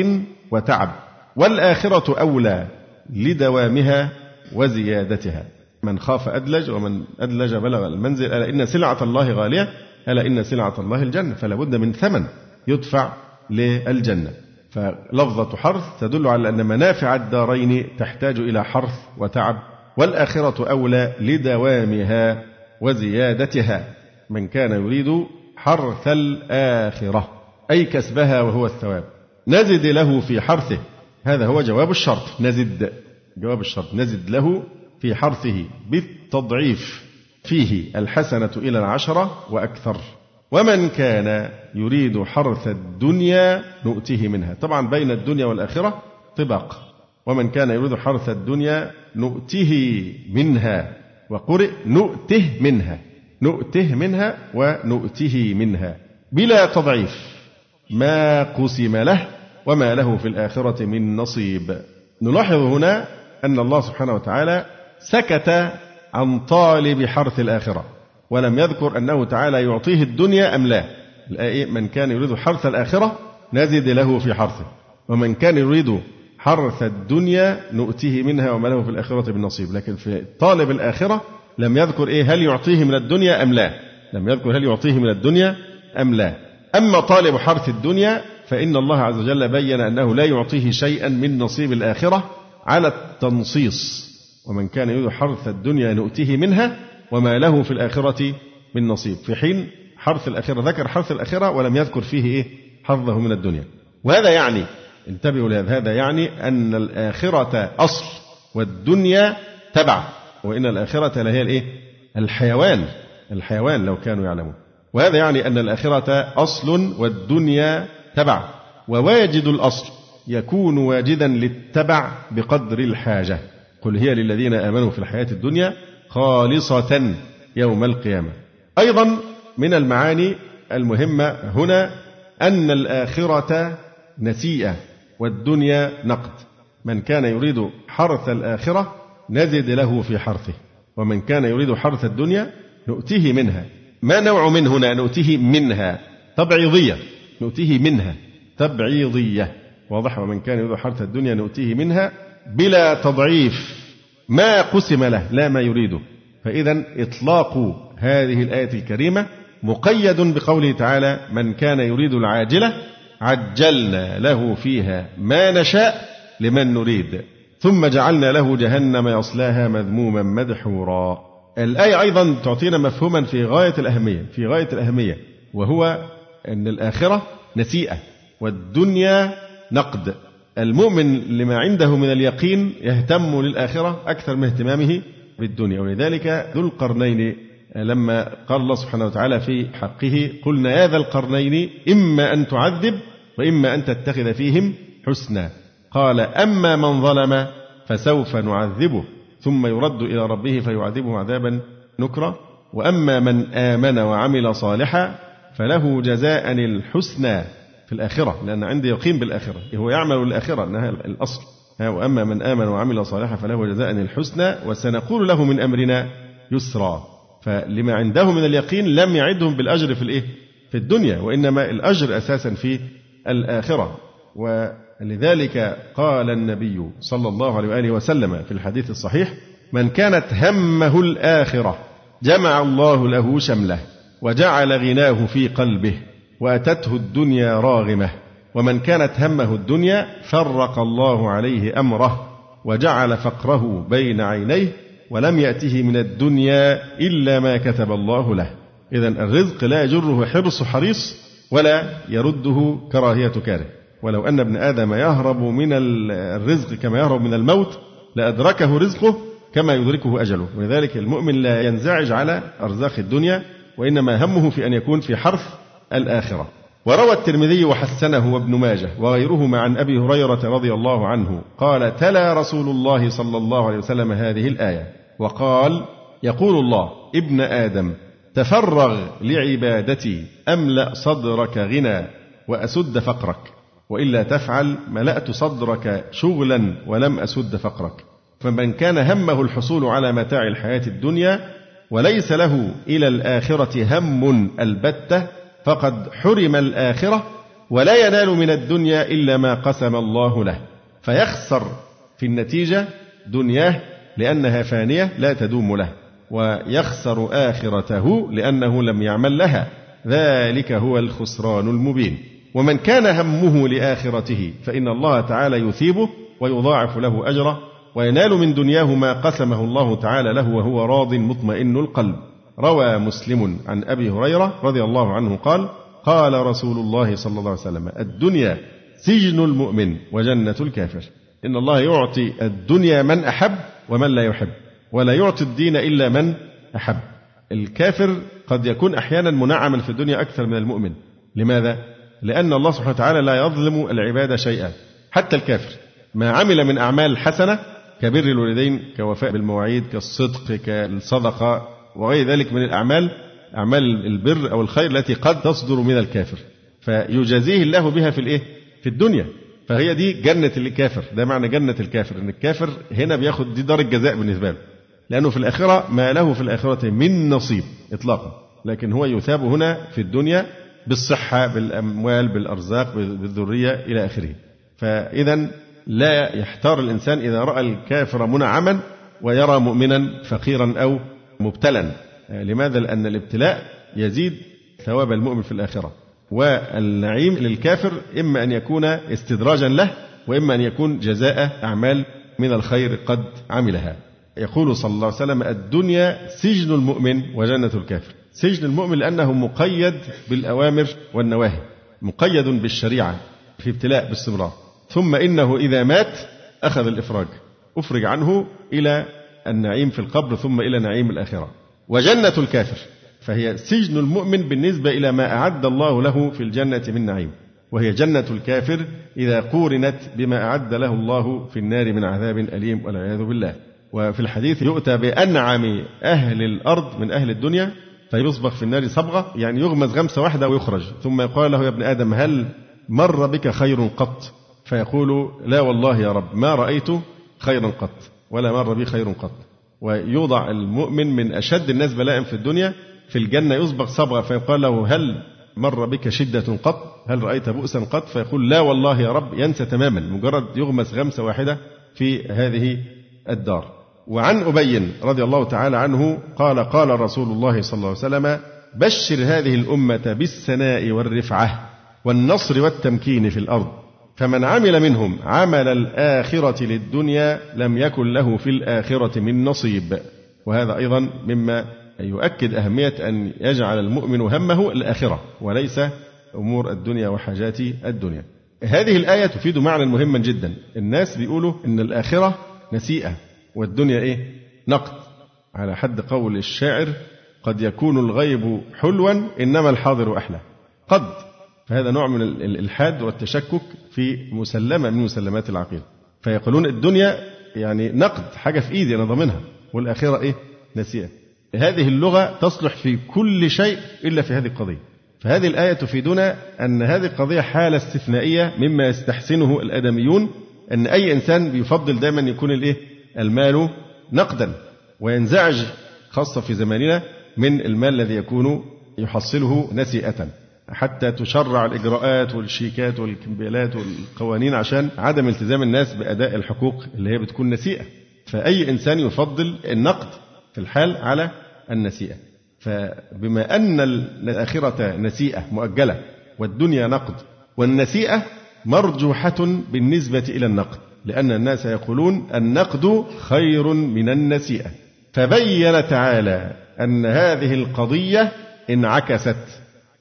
وتعب والآخرة أولى لدوامها وزيادتها. من خاف أدلج ومن أدلج بلغ المنزل ألا إن سلعة الله غالية؟ ألا إن سلعة الله الجنة؟ فلا بد من ثمن يدفع للجنة. فلفظة حرث تدل على أن منافع الدارين تحتاج إلى حرث وتعب والآخرة أولى لدوامها وزيادتها. من كان يريد حرث الآخرة أي كسبها وهو الثواب. نزد له في حرثه. هذا هو جواب الشرط. نزد جواب الشرط. نزد له في حرثه بالتضعيف. فيه الحسنة إلى العشرة وأكثر. ومن كان يريد حرث الدنيا نؤته منها. طبعا بين الدنيا والآخرة طباق. ومن كان يريد حرث الدنيا نؤته منها وقرئ نؤته منها نؤته منها ونؤته منها بلا تضعيف. ما قسم له وما له في الآخرة من نصيب. نلاحظ هنا أن الله سبحانه وتعالى سكت عن طالب حرث الآخرة ولم يذكر أنه تعالى يعطيه الدنيا أم لا. الآية من كان يريد حرث الآخرة نزد له في حرثه ومن كان يريد حرث الدنيا نؤتيه منها وما له في الآخرة من نصيب. لكن في طالب الآخرة لم يذكر إيه هل يعطيه من الدنيا أم لا. لم يذكر هل يعطيه من الدنيا أم لا. أما طالب حرث الدنيا فإن الله عز وجل بين أنه لا يعطيه شيئا من نصيب الآخرة على التنصيص. ومن كان يريد حرث الدنيا نؤتيه منها وما له في الآخرة من نصيب. في حين حرث الآخرة ذكر حرث الآخرة ولم يذكر فيه إيه؟ حظه من الدنيا. وهذا يعني انتبهوا لهذا هذا يعني أن الآخرة أصل والدنيا تبع وإن الآخرة لهي الإيه؟ الحيوان الحيوان لو كانوا يعلمون. وهذا يعني أن الآخرة أصل والدنيا تبع وواجد الأصل يكون واجدا للتبع بقدر الحاجة. قل هي للذين آمنوا في الحياة الدنيا خالصة يوم القيامة. أيضا من المعاني المهمة هنا أن الآخرة نسيئة. والدنيا نقد. من كان يريد حرث الآخرة نزد له في حرثه. ومن كان يريد حرث الدنيا نؤتيه منها. ما نوع من هنا نؤتيه منها؟ تبعيضية. نؤتيه منها. تبعيضية. واضح. ومن كان يريد حرث الدنيا نؤتيه منها بلا تضعيف. ما قسم له لا ما يريده. فإذا إطلاق هذه الآية الكريمة مقيد بقوله تعالى من كان يريد العاجلة عجلنا له فيها ما نشاء لمن نريد. ثم جعلنا له جهنم يصلاها مذموما مدحورا. الآية أيضا تعطينا مفهوما في غاية الأهمية في غاية الأهمية وهو أن الآخرة نسيئة والدنيا نقد. المؤمن لما عنده من اليقين يهتم للآخرة أكثر من اهتمامه بالدنيا. ولذلك ذو القرنين لما قال الله سبحانه وتعالى في حقه قلنا يا ذا القرنين إما أن تعذب وإما أن تتخذ فيهم حسنا. قال أما من ظلم فسوف نعذبه ثم يرد إلى ربه فيعذبه عذابا نكرا. وأما من آمن وعمل صالحا فله جزاء الحسنى في الآخرة لأن عندي يقين بالآخرة هو يعمل الآخرة أنها الأصل. وأما من آمن وعمل صالحا فله جزاء الحسنى وسنقول له من أمرنا يسرا. فلما عنده من اليقين لم يعدهم بالأجر في الإيه؟ في الدنيا وإنما الأجر أساسا في الآخرة. ولذلك قال النبي صلى الله عليه وآله وسلم في الحديث الصحيح من كانت همه الآخرة جمع الله له شمله وجعل غناه في قلبه وأتته الدنيا راغمة ومن كانت همه الدنيا فرق الله عليه أمره وجعل فقره بين عينيه ولم يأته من الدنيا إلا ما كتب الله له. إذا الرزق لا يجره حرص حريص ولا يرده كراهية كاره. ولو أن ابن آدم يهرب من الرزق كما يهرب من الموت لأدركه رزقه كما يدركه أجله. ولذلك المؤمن لا ينزعج على أرزاق الدنيا وإنما همه في أن يكون في حرث الآخرة. وروى الترمذي وحسنه وابن ماجه وغيرهما عن أبي هريرة رضي الله عنه قال تلا رسول الله صلى الله عليه وسلم هذه الآية. وقال يقول الله ابن آدم. تفرغ لعبادتي أملأ صدرك غنى وأسد فقرك. وإلا تفعل ملأت صدرك شغلا ولم أسد فقرك. فمن كان همه الحصول على متاع الحياة الدنيا وليس له إلى الآخرة هم البتة فقد حرم الآخرة ولا ينال من الدنيا إلا ما قسم الله له. فيخسر في النتيجة دنياه لأنها فانية لا تدوم له. ويخسر آخرته لأنه لم يعمل لها. ذلك هو الخسران المبين. ومن كان همه لآخرته فإن الله تعالى يثيبه ويضاعف له أجره وينال من دنياه ما قسمه الله تعالى له وهو راض مطمئن القلب. روى مسلم عن أبي هريرة رضي الله عنه قال قال رسول الله صلى الله عليه وسلم الدنيا سجن المؤمن وجنة الكافر. إن الله يعطي الدنيا من أحب ومن لا يحب. ولا يعطي الدين إلا من أحب. الكافر قد يكون أحيانا منعما في الدنيا أكثر من المؤمن. لماذا؟ لأن الله سبحانه وتعالى لا يظلم العباد شيئا. حتى الكافر ما عمل من أعمال حسنة كبر الوالدين كوفاء بالمواعيد كالصدق كالصدقة وغير ذلك من الأعمال أعمال البر أو الخير التي قد تصدر من الكافر. فيجازيه الله بها في الإيه؟ في الدنيا. فهي دي جنة الكافر. ده معنى جنة الكافر إن الكافر هنا بياخد دي دار الجزاء بالنسبة له. لأنه في الآخرة ما له في الآخرة من نصيب إطلاقا. لكن هو يثاب هنا في الدنيا بالصحة بالأموال بالأرزاق بالذرية إلى آخره. فإذا لا يحتار الإنسان إذا رأى الكافر منعما ويرى مؤمنا فقيرا أو مبتلا. لماذا؟ لأن الابتلاء يزيد ثواب المؤمن في الآخرة. والنعيم للكافر إما أن يكون استدراجا له وإما أن يكون جزاء أعمال من الخير قد عملها. يقول صلى الله عليه وسلم الدنيا سجن المؤمن وجنة الكافر. سجن المؤمن لأنه مقيد بالأوامر والنواهي مقيد بالشريعة في ابتلاء باستمرار. ثم إنه إذا مات أخذ الإفراج أفرج عنه إلى النعيم في القبر ثم إلى نعيم الآخرة. وجنة الكافر فهي سجن المؤمن بالنسبة إلى ما أعد الله له في الجنة من نعيم. وهي جنة الكافر إذا قورنت بما أعد له الله في النار من عذاب أليم والعياذ بالله. وفي الحديث يؤتى بأنعم أهل الأرض من أهل الدنيا فيصبغ في النار صبغة يعني يغمز غمسة واحدة ويخرج. ثم يقال له يا ابن آدم هل مر بك خير قط؟ فيقول لا والله يا رب ما رأيت خيرا قط ولا مر بي خير قط. ويوضع المؤمن من أشد الناس بلاء في الدنيا في الجنة يصبغ صبغة فيقال له هل مر بك شدة قط؟ هل رأيت بؤسا قط؟ فيقول لا والله يا رب ينسى تماما مجرد يغمس غمسة واحدة في هذه الدار. وعن أبي رضي الله تعالى عنه قال قال رسول الله صلى الله عليه وسلم بشر هذه الأمة بالسناء والرفعة والنصر والتمكين في الأرض فمن عمل منهم عمل الآخرة للدنيا لم يكن له في الآخرة من نصيب. وهذا أيضا مما يؤكد أهمية أن يجعل المؤمن همه الآخرة وليس أمور الدنيا وحاجات الدنيا. هذه الآية تفيد معنى مهما جدا. الناس بيقولوا إن الآخرة نسيئة. والدنيا إيه؟ نقد. على حد قول الشاعر قد يكون الغيب حلوا إنما الحاضر أحلى. قد. فهذا نوع من الإلحاد والتشكك في مسلمة من مسلمات العقيدة. فيقولون الدنيا يعني نقد حاجة في إيدي أنا ضامنها. والآخرة إيه؟ نسيئة. هذه اللغة تصلح في كل شيء إلا في هذه القضية. فهذه الآية تفيدنا أن هذه القضية حالة استثنائية مما يستحسنه الآدميون أن أي إنسان بيفضل دائما يكون الإيه؟ المال نقدا وينزعج خاصة في زماننا من المال الذي يكون يحصله نسيئة حتى تشرع الإجراءات والشيكات والكمبيالات والقوانين عشان عدم التزام الناس بأداء الحقوق اللي هي بتكون نسيئة. فأي إنسان يفضل النقد في الحال على النسيئة. فبما أن الآخرة نسيئة مؤجلة والدنيا نقد والنسيئة مرجوحة بالنسبة إلى النقد. لأن الناس يقولون النقد خير من النسيئة. فبين تعالى أن هذه القضية انعكست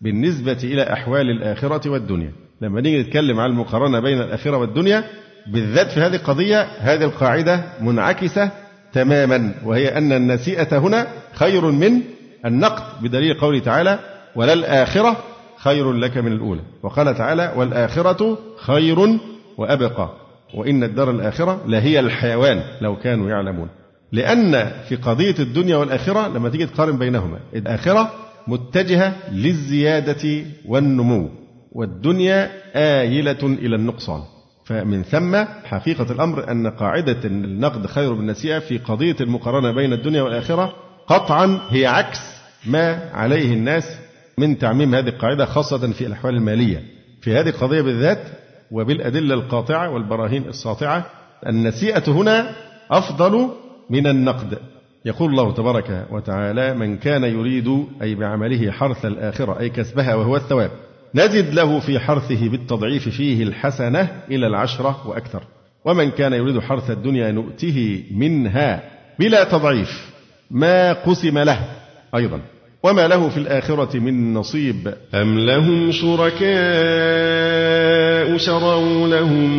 بالنسبة إلى أحوال الآخرة والدنيا. لما نيجي نتكلم عن المقارنة بين الآخرة والدنيا بالذات في هذه القضية هذه القاعدة منعكسة تماما وهي أن النسيئة هنا خير من النقد بدليل قوله تعالى ولا الآخرة خير لك من الأولى وقال تعالى والآخرة خير وأبقى وإن الدار الآخرة لهي الحيوان لو كانوا يعلمون. لأن في قضية الدنيا والآخرة لما تيجي تقارن بينهما الآخرة متجهة للزيادة والنمو والدنيا آيلة إلى النقصان. فمن ثم حقيقة الأمر أن قاعدة النقد خير بالنسيئة في قضية المقارنة بين الدنيا والآخرة قطعا هي عكس ما عليه الناس من تعميم هذه القاعدة خاصة في الأحوال المالية. في هذه القضية بالذات وبالأدلة القاطعة والبراهين الساطعة النسيئة هنا أفضل من النقد. يقول الله تبارك وتعالى من كان يريد أي بعمله حرث الآخرة أي كسبها وهو الثواب نزد له في حرثه بالتضعيف فيه الحسنة إلى العشرة وأكثر. ومن كان يريد حرث الدنيا نؤته منها بلا تضعيف ما قسم له أيضا. وما له في الآخرة من نصيب. أم لهم شركاء شرعوا لهم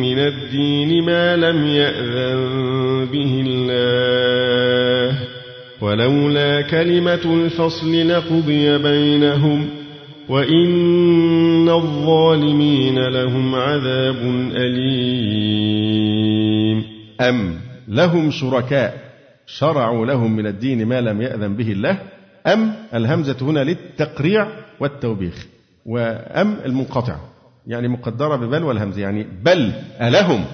من الدين ما لم يأذن به الله. ولولا كلمة الفصل لقضي بينهم وإن الظالمين لهم عذاب أليم. أم لهم شركاء شرعوا لهم من الدين ما لم يأذن به الله؟ أم الهمزة هنا للتقريع والتوبيخ وأم المنقطع. يعني مقدرة ببل والهمز يعني بل ألهم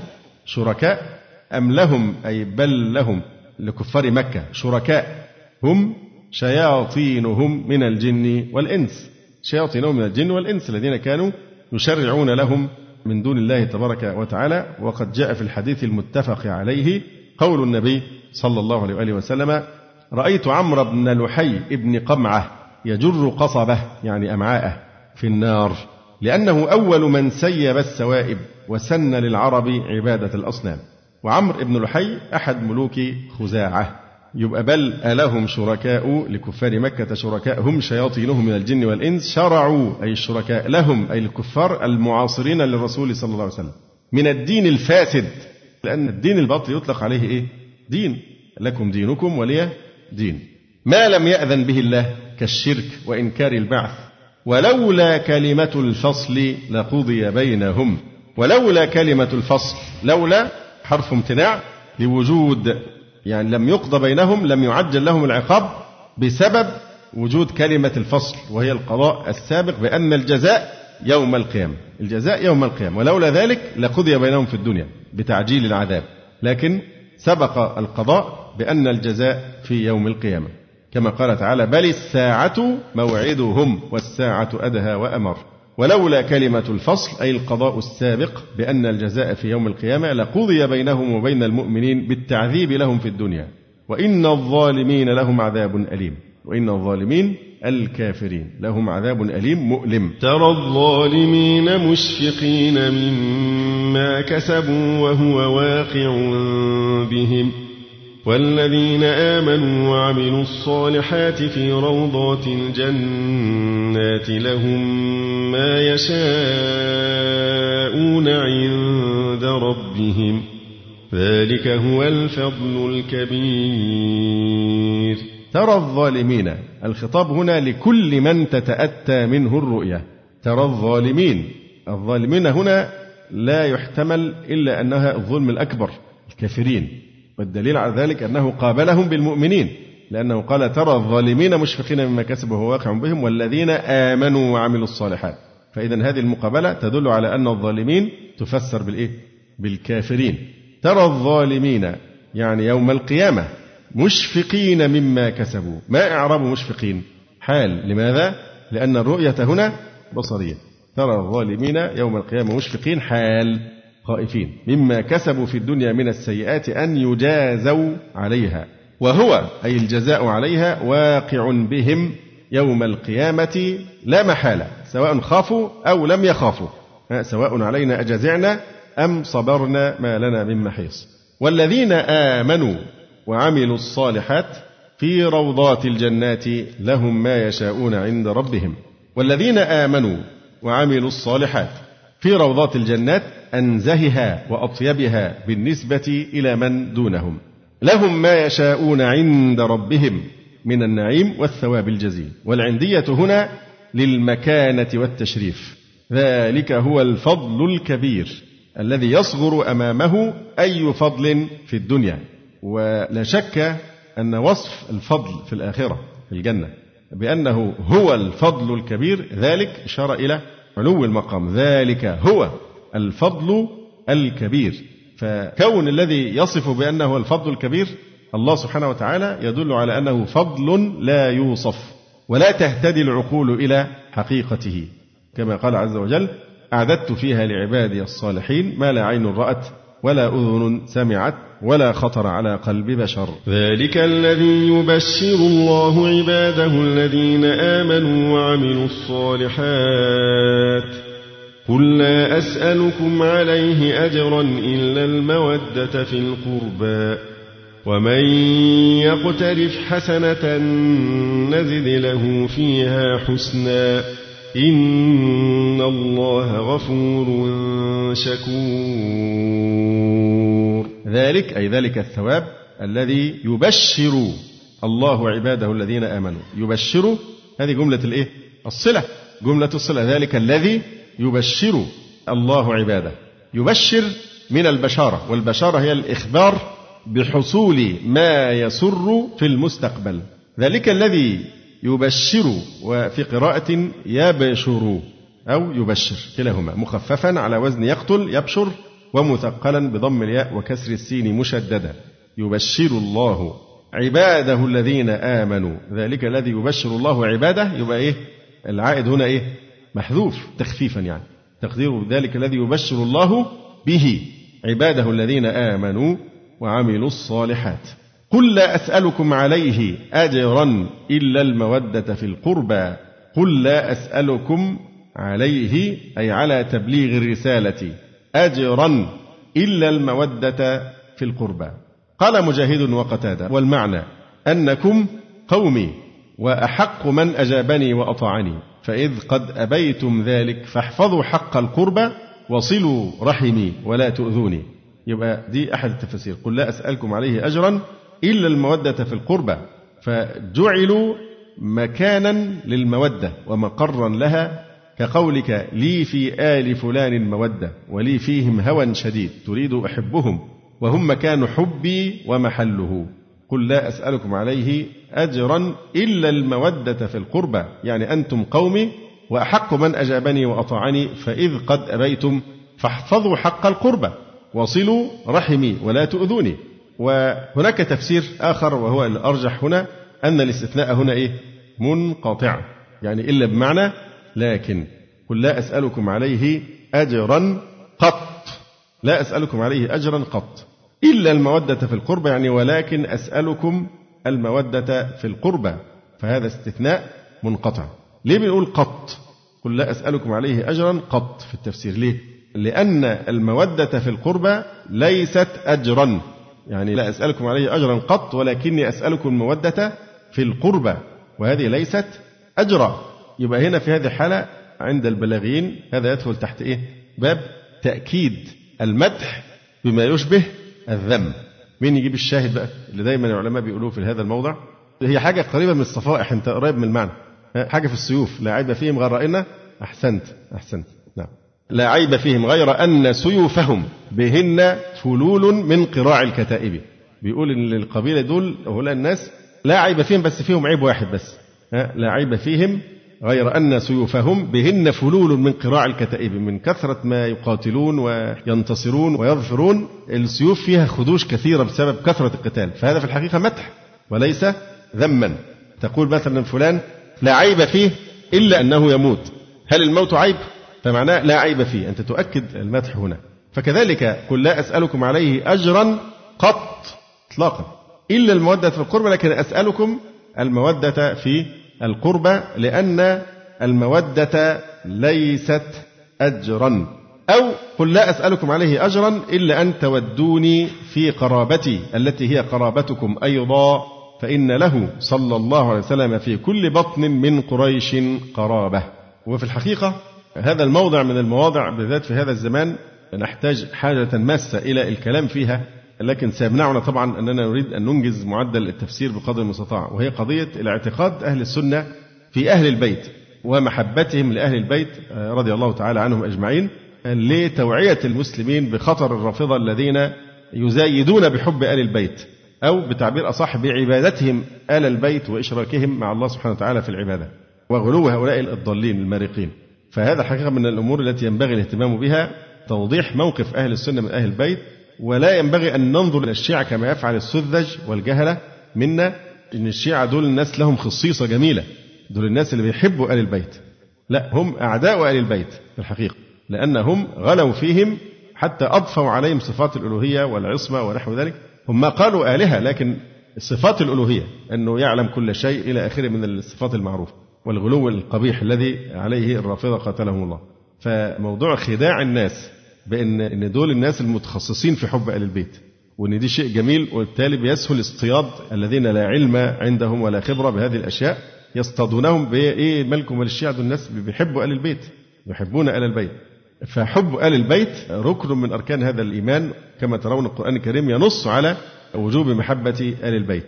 شركاء أم لهم أي بل لهم لكفار مكة شركاء هم شياطينهم من الجن والإنس شياطينهم من الجن والإنس الذين كانوا يشرعون لهم من دون الله تبارك وتعالى. وقد جاء في الحديث المتفق عليه قول النبي صلى الله عليه وآله وسلم رأيت عمرو بن لحي ابن قمعة يجر قصبه يعني أمعاءه في النار. لأنه أول من سيب السوائب وسن للعرب عبادة الأصنام. وعمرو بن لحي أحد ملوك خزاعة. يبقى بل ألهم شركاء لكفار مكة شركاء هم شياطينهم من الجن والإنس شرعوا أي الشركاء لهم أي الكفار المعاصرين للرسول صلى الله عليه وسلم. من الدين الفاسد لأن الدين الباطل يطلق عليه إيه؟ دين. لكم دينكم ولي دين. ما لم يأذن به الله كالشرك وإنكار البعث. ولولا كلمة الفصل لقضي بينهم. ولولا كلمة الفصل لولا حرف امتناع لوجود يعني لم يقضى بينهم لم يعجل لهم العقاب بسبب وجود كلمة الفصل وهي القضاء السابق بأن الجزاء يوم القيامة. الجزاء يوم القيامة. ولولا ذلك لقضي بينهم في الدنيا بتعجيل العذاب. لكن سبق القضاء بأن الجزاء في يوم القيامة. كما قال تعالى بل الساعة موعدهم والساعة أدهى وأمر. ولولا كلمة الفصل أي القضاء السابق بأن الجزاء في يوم القيامة لقضي بينهم وبين المؤمنين بالتعذيب لهم في الدنيا. وإن الظالمين لهم عذاب أليم. وإن الظالمين الكافرين لهم عذاب أليم مؤلم. ترى الظالمين مشفقين مما كسبوا وهو واقع بهم. والذين آمنوا وعملوا الصالحات في روضات الجنات لهم ما يشاءون عند ربهم ذلك هو الفضل الكبير. ترى الظالمين الخطاب هنا لكل من تتأتى منه الرؤية. ترى الظالمين الظالمين هنا لا يحتمل إلا أنها الظلم الأكبر الكافرين. والدليل على ذلك أنه قابلهم بالمؤمنين لأنه قال ترى الظالمين مشفقين مما كسبوا وهو واقع بهم والذين آمنوا وعملوا الصالحات. فإذا هذه المقابلة تدل على أن الظالمين تفسر بالإيه؟ بالكافرين. ترى الظالمين يعني يوم القيامة مشفقين مما كسبوا. ما إعراب مشفقين؟ حال. لماذا؟ لأن الرؤية هنا بصرية. ترى الظالمين يوم القيامة مشفقين. حال. خائفين مما كسبوا في الدنيا من السيئات أن يجازوا عليها وهو أي الجزاء عليها واقع بهم يوم القيامة لا محالة سواء خافوا أو لم يخافوا. سواء علينا أجزعنا أم صبرنا ما لنا من محيص. والذين آمنوا وعملوا الصالحات في روضات الجنات لهم ما يشاءون عند ربهم. والذين آمنوا وعملوا الصالحات في روضات الجنات أنزهها وأطيبها بالنسبة إلى من دونهم. لهم ما يشاءون عند ربهم من النعيم والثواب الجزيل. والعندية هنا للمكانة والتشريف. ذلك هو الفضل الكبير الذي يصغر أمامه أي فضل في الدنيا. ولا شك أن وصف الفضل في الآخرة في الجنة بأنه هو الفضل الكبير. ذلك إشارة إلى علو المقام. ذلك هو الفضل الكبير. فكون الذي يصف بأنه الفضل الكبير الله سبحانه وتعالى يدل على أنه فضل لا يوصف ولا تهتدي العقول إلى حقيقته. كما قال عز وجل أعددت فيها لعبادي الصالحين ما لا عين رأت ولا أذن سمعت ولا خطر على قلب بشر. ذلك الذي يبشر الله عباده الذين آمنوا وعملوا الصالحات. قل لا أسألكم عليه أجرا إلا المودة في القربى ومن يقترف حسنة نزد له فيها حسنا إن الله غفور شكور. ذلك أي ذلك الثواب الذي يبشر الله عباده الذين آمنوا. يبشر هذه جملة الإيه؟ الصلة. جملة الصلة. ذلك الذي يبشر الله عباده. يبشر من البشارة والبشارة هي الإخبار بحصول ما يسر في المستقبل. ذلك الذي يبشر وفي قراءة يبشر أو يبشر كلاهما مخففا على وزن يقتل يبشر ومثقلا بضم الياء وكسر السين مشددا يبشر الله عباده الذين آمنوا. ذلك الذي يبشر الله عباده يبقى إيه؟ العائد هنا إيه؟ محذوف تخفيفا يعني. تقدير ذلك الذي يبشر الله به. عباده الذين آمنوا وعملوا الصالحات. قل لا أسألكم عليه أجرا إلا المودة في القربى. قل لا أسألكم عليه أي على تبليغ الرسالة أجرا إلا المودة في القربى. قال مجاهد وقتادة والمعنى أنكم قومي وأحق من أجابني وأطاعني. فإذ قد أبيتم ذلك فاحفظوا حق القربى وصلوا رحمي ولا تؤذوني. يبقى دي أحد التفاسير. قل لا أسألكم عليه أجرا إلا المودة في القربى. فجعلوا مكانا للمودة ومقرا لها كقولك لي في آل فلان مودة ولي فيهم هوى شديد تريد أحبهم وهم مكان حبي ومحله. قل لا أسألكم عليه أجرا إلا المودة في القربى. يعني أنتم قومي وأحق من أجابني وأطاعني فإذ قد أبيتم فاحفظوا حق القربى وصلوا رحمي ولا تؤذوني. وهناك تفسير آخر وهو الأرجح هنا أن الاستثناء هنا إيه؟ منقطع. يعني إلا بمعنى لكن. قل لا أسألكم عليه أجرا قط. لا أسألكم عليه أجرا قط. إلا المودة في القربى يعني ولكن أسألكم المودة في القربى فهذا استثناء منقطع. ليه بنقول قط؟ قل لا أسألكم عليه أجرا قط في التفسير. ليه؟ لأن المودة في القربى ليست أجرا. يعني لا أسألكم عليه أجرا قط ولكني أسألكم المودة في القربى وهذه ليست أجرا. يبقى هنا في هذه الحالة عند البلاغيين هذا يدخل تحت إيه؟ باب تأكيد المدح بما يشبه الذم. مين يجيب الشاهد بقى؟ اللي دايما العلماء بيقولوه في هذا الموضع. هي حاجة قريبة من الصفائح أنت قريب من المعنى. حاجة في السيوف لا عيب فيهم غير رأينا. أحسنت أحسنت. نعم. لا عيب فيهم غير أن سيوفهم بهن فلول من قراع الكتائب. بيقول إن القبيلة دول هؤلاء الناس لا عيب فيهم بس فيهم عيب واحد بس. لا عيب فيهم غير أن سيوفهم بهن فلول من قراع الكتائب من كثرة ما يقاتلون وينتصرون ويظفرون السيوف فيها خدوش كثيرة بسبب كثرة القتال فهذا في الحقيقة مدح وليس ذما. تقول مثلا فلان لا عيب فيه إلا أنه يموت. هل الموت عيب؟ فمعناه لا عيب فيه. أنت تؤكد المدح هنا. فكذلك قل لا أسألكم عليه أجرا قط إطلاقا. إلا المودة في القربى لكن أسألكم المودة في القربى لأن المودة ليست أجرا. أو قل لا أسألكم عليه أجرا إلا أن تودوني في قرابتي التي هي قرابتكم أيضا فإن له صلى الله عليه وسلم في كل بطن من قريش قرابة. وفي الحقيقة هذا الموضع من المواضع بالذات في هذا الزمان نحتاج حاجة ماسة إلى الكلام فيها. لكن سيمنعنا طبعا أننا نريد أن ننجز معدل التفسير بقدر المستطاع وهي قضية الاعتقاد أهل السنة في أهل البيت ومحبتهم لأهل البيت رضي الله تعالى عنهم أجمعين لتوعية المسلمين بخطر الرافضة الذين يزايدون بحب آل البيت أو بتعبير أصح بعبادتهم آل البيت وإشراكهم مع الله سبحانه وتعالى في العبادة وغلو هؤلاء الضالين المارقين فهذا حقيقة من الأمور التي ينبغي الاهتمام بها توضيح موقف أهل السنة من أهل البيت ولا ينبغي أن ننظر إلى الشيعة كما يفعل السذج والجهلة منا إن الشيعة دول الناس لهم خصيصة جميلة. دول الناس اللي بيحبوا آل البيت. لا هم أعداء آل البيت في الحقيقة لأنهم غلوا فيهم حتى أضفوا عليهم صفات الألوهية والعصمة ونحو ذلك. هم ما قالوا آلهة لكن صفات الألوهية أنه يعلم كل شيء إلى آخره من الصفات المعروفة والغلو القبيح الذي عليه الرافضة قاتلهم الله. فموضوع خداع الناس بأن إن دول الناس المتخصصين في حب آل البيت وإن دي شيء جميل وبالتالي بيسهل اصطياد الذين لا علم عندهم ولا خبرة بهذه الأشياء يصطادونهم بإيه مالكم وللشيعة دول الناس بيحبوا آل البيت يحبون آل البيت. فحب آل البيت ركن من أركان هذا الإيمان كما ترون القرآن الكريم ينص على وجوب محبة آل البيت.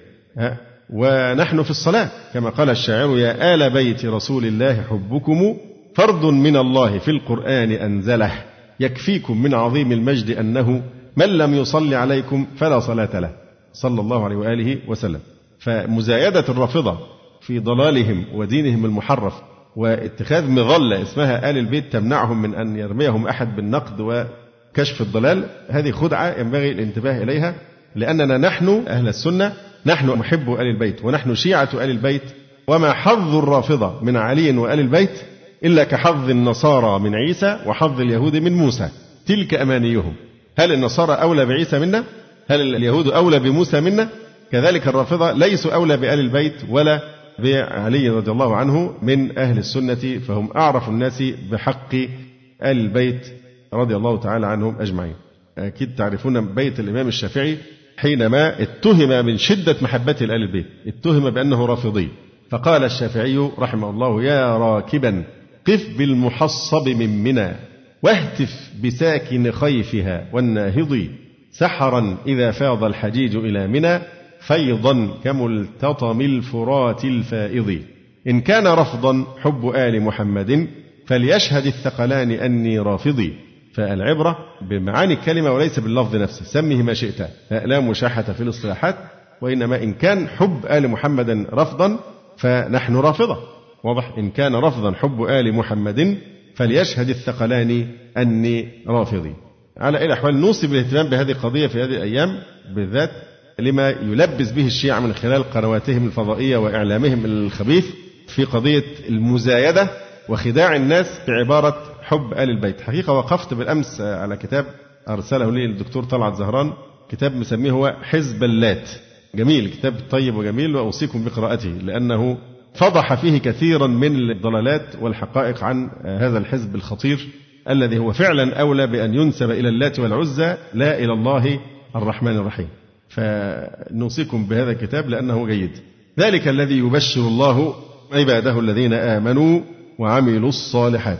ونحن في الصلاة كما قال الشاعر يا آل بيت رسول الله حبكم فرض من الله في القرآن أنزله. يكفيكم من عظيم المجد أنه من لم يصلي عليكم فلا صلاة له. صلى الله عليه وآله وسلم. فمزايدة الرافضة في ضلالهم ودينهم المحرف واتخاذ مظلة اسمها آل البيت تمنعهم من أن يرميهم أحد بالنقد وكشف الضلال هذه خدعة ينبغي الانتباه إليها لأننا نحن أهل السنة نحن محب آل البيت ونحن شيعة آل البيت وما حظ الرافضة من علي وآل البيت إلا كحظ النصارى من عيسى وحظ اليهود من موسى. تلك أمانيهم. هل النصارى أولى بعيسى منا؟ هل اليهود أولى بموسى منا؟ كذلك الرافضة ليسوا أولى بآل البيت ولا بعلي رضي الله عنه من أهل السنة فهم أعرف الناس بحق آل البيت رضي الله تعالى عنهم أجمعين. أكيد تعرفون بيت الإمام الشافعي حينما اتهم من شدة محبته لآل البيت اتهم بأنه رافضي. فقال الشافعي رحمه الله يا راكبا قف بالمحصب من منى واهتف بساكن خيفها والناهض. سحرا إذا فاض الحجيج إلى منى فيضا كملتطم الفرات الفائض. إن كان رفضا حب آل محمد فليشهد الثقلان أني رافضي. فالعبرة بمعاني الكلمة وليس باللفظ نفسه سمه ما شئت. لا مشاحة في الاصطلاحات وإنما إن كان حب آل محمد رفضا فنحن رافضة. واضح إن كان رفضا حب آل محمد فليشهد الثقلان أني رافضي. على أي الأحوال نوصي بالاهتمام بهذه القضية في هذه الأيام بالذات لما يلبس به الشيعة من خلال قنواتهم الفضائية وإعلامهم الخبيث في قضية المزايدة وخداع الناس بعبارة حب آل البيت. حقيقة وقفت بالأمس على كتاب أرسله لي الدكتور طلعت زهران. كتاب مسميه هو حزب اللات. جميل كتاب طيب وجميل وأوصيكم بقراءته لأنه فضح فيه كثيرا من الضلالات والحقائق عن هذا الحزب الخطير الذي هو فعلا أولى بأن ينسب إلى اللات والعزى لا إلى الله الرحمن الرحيم. فنوصيكم بهذا الكتاب لأنه جيد. ذلك الذي يبشر الله عباده الذين آمنوا وعملوا الصالحات.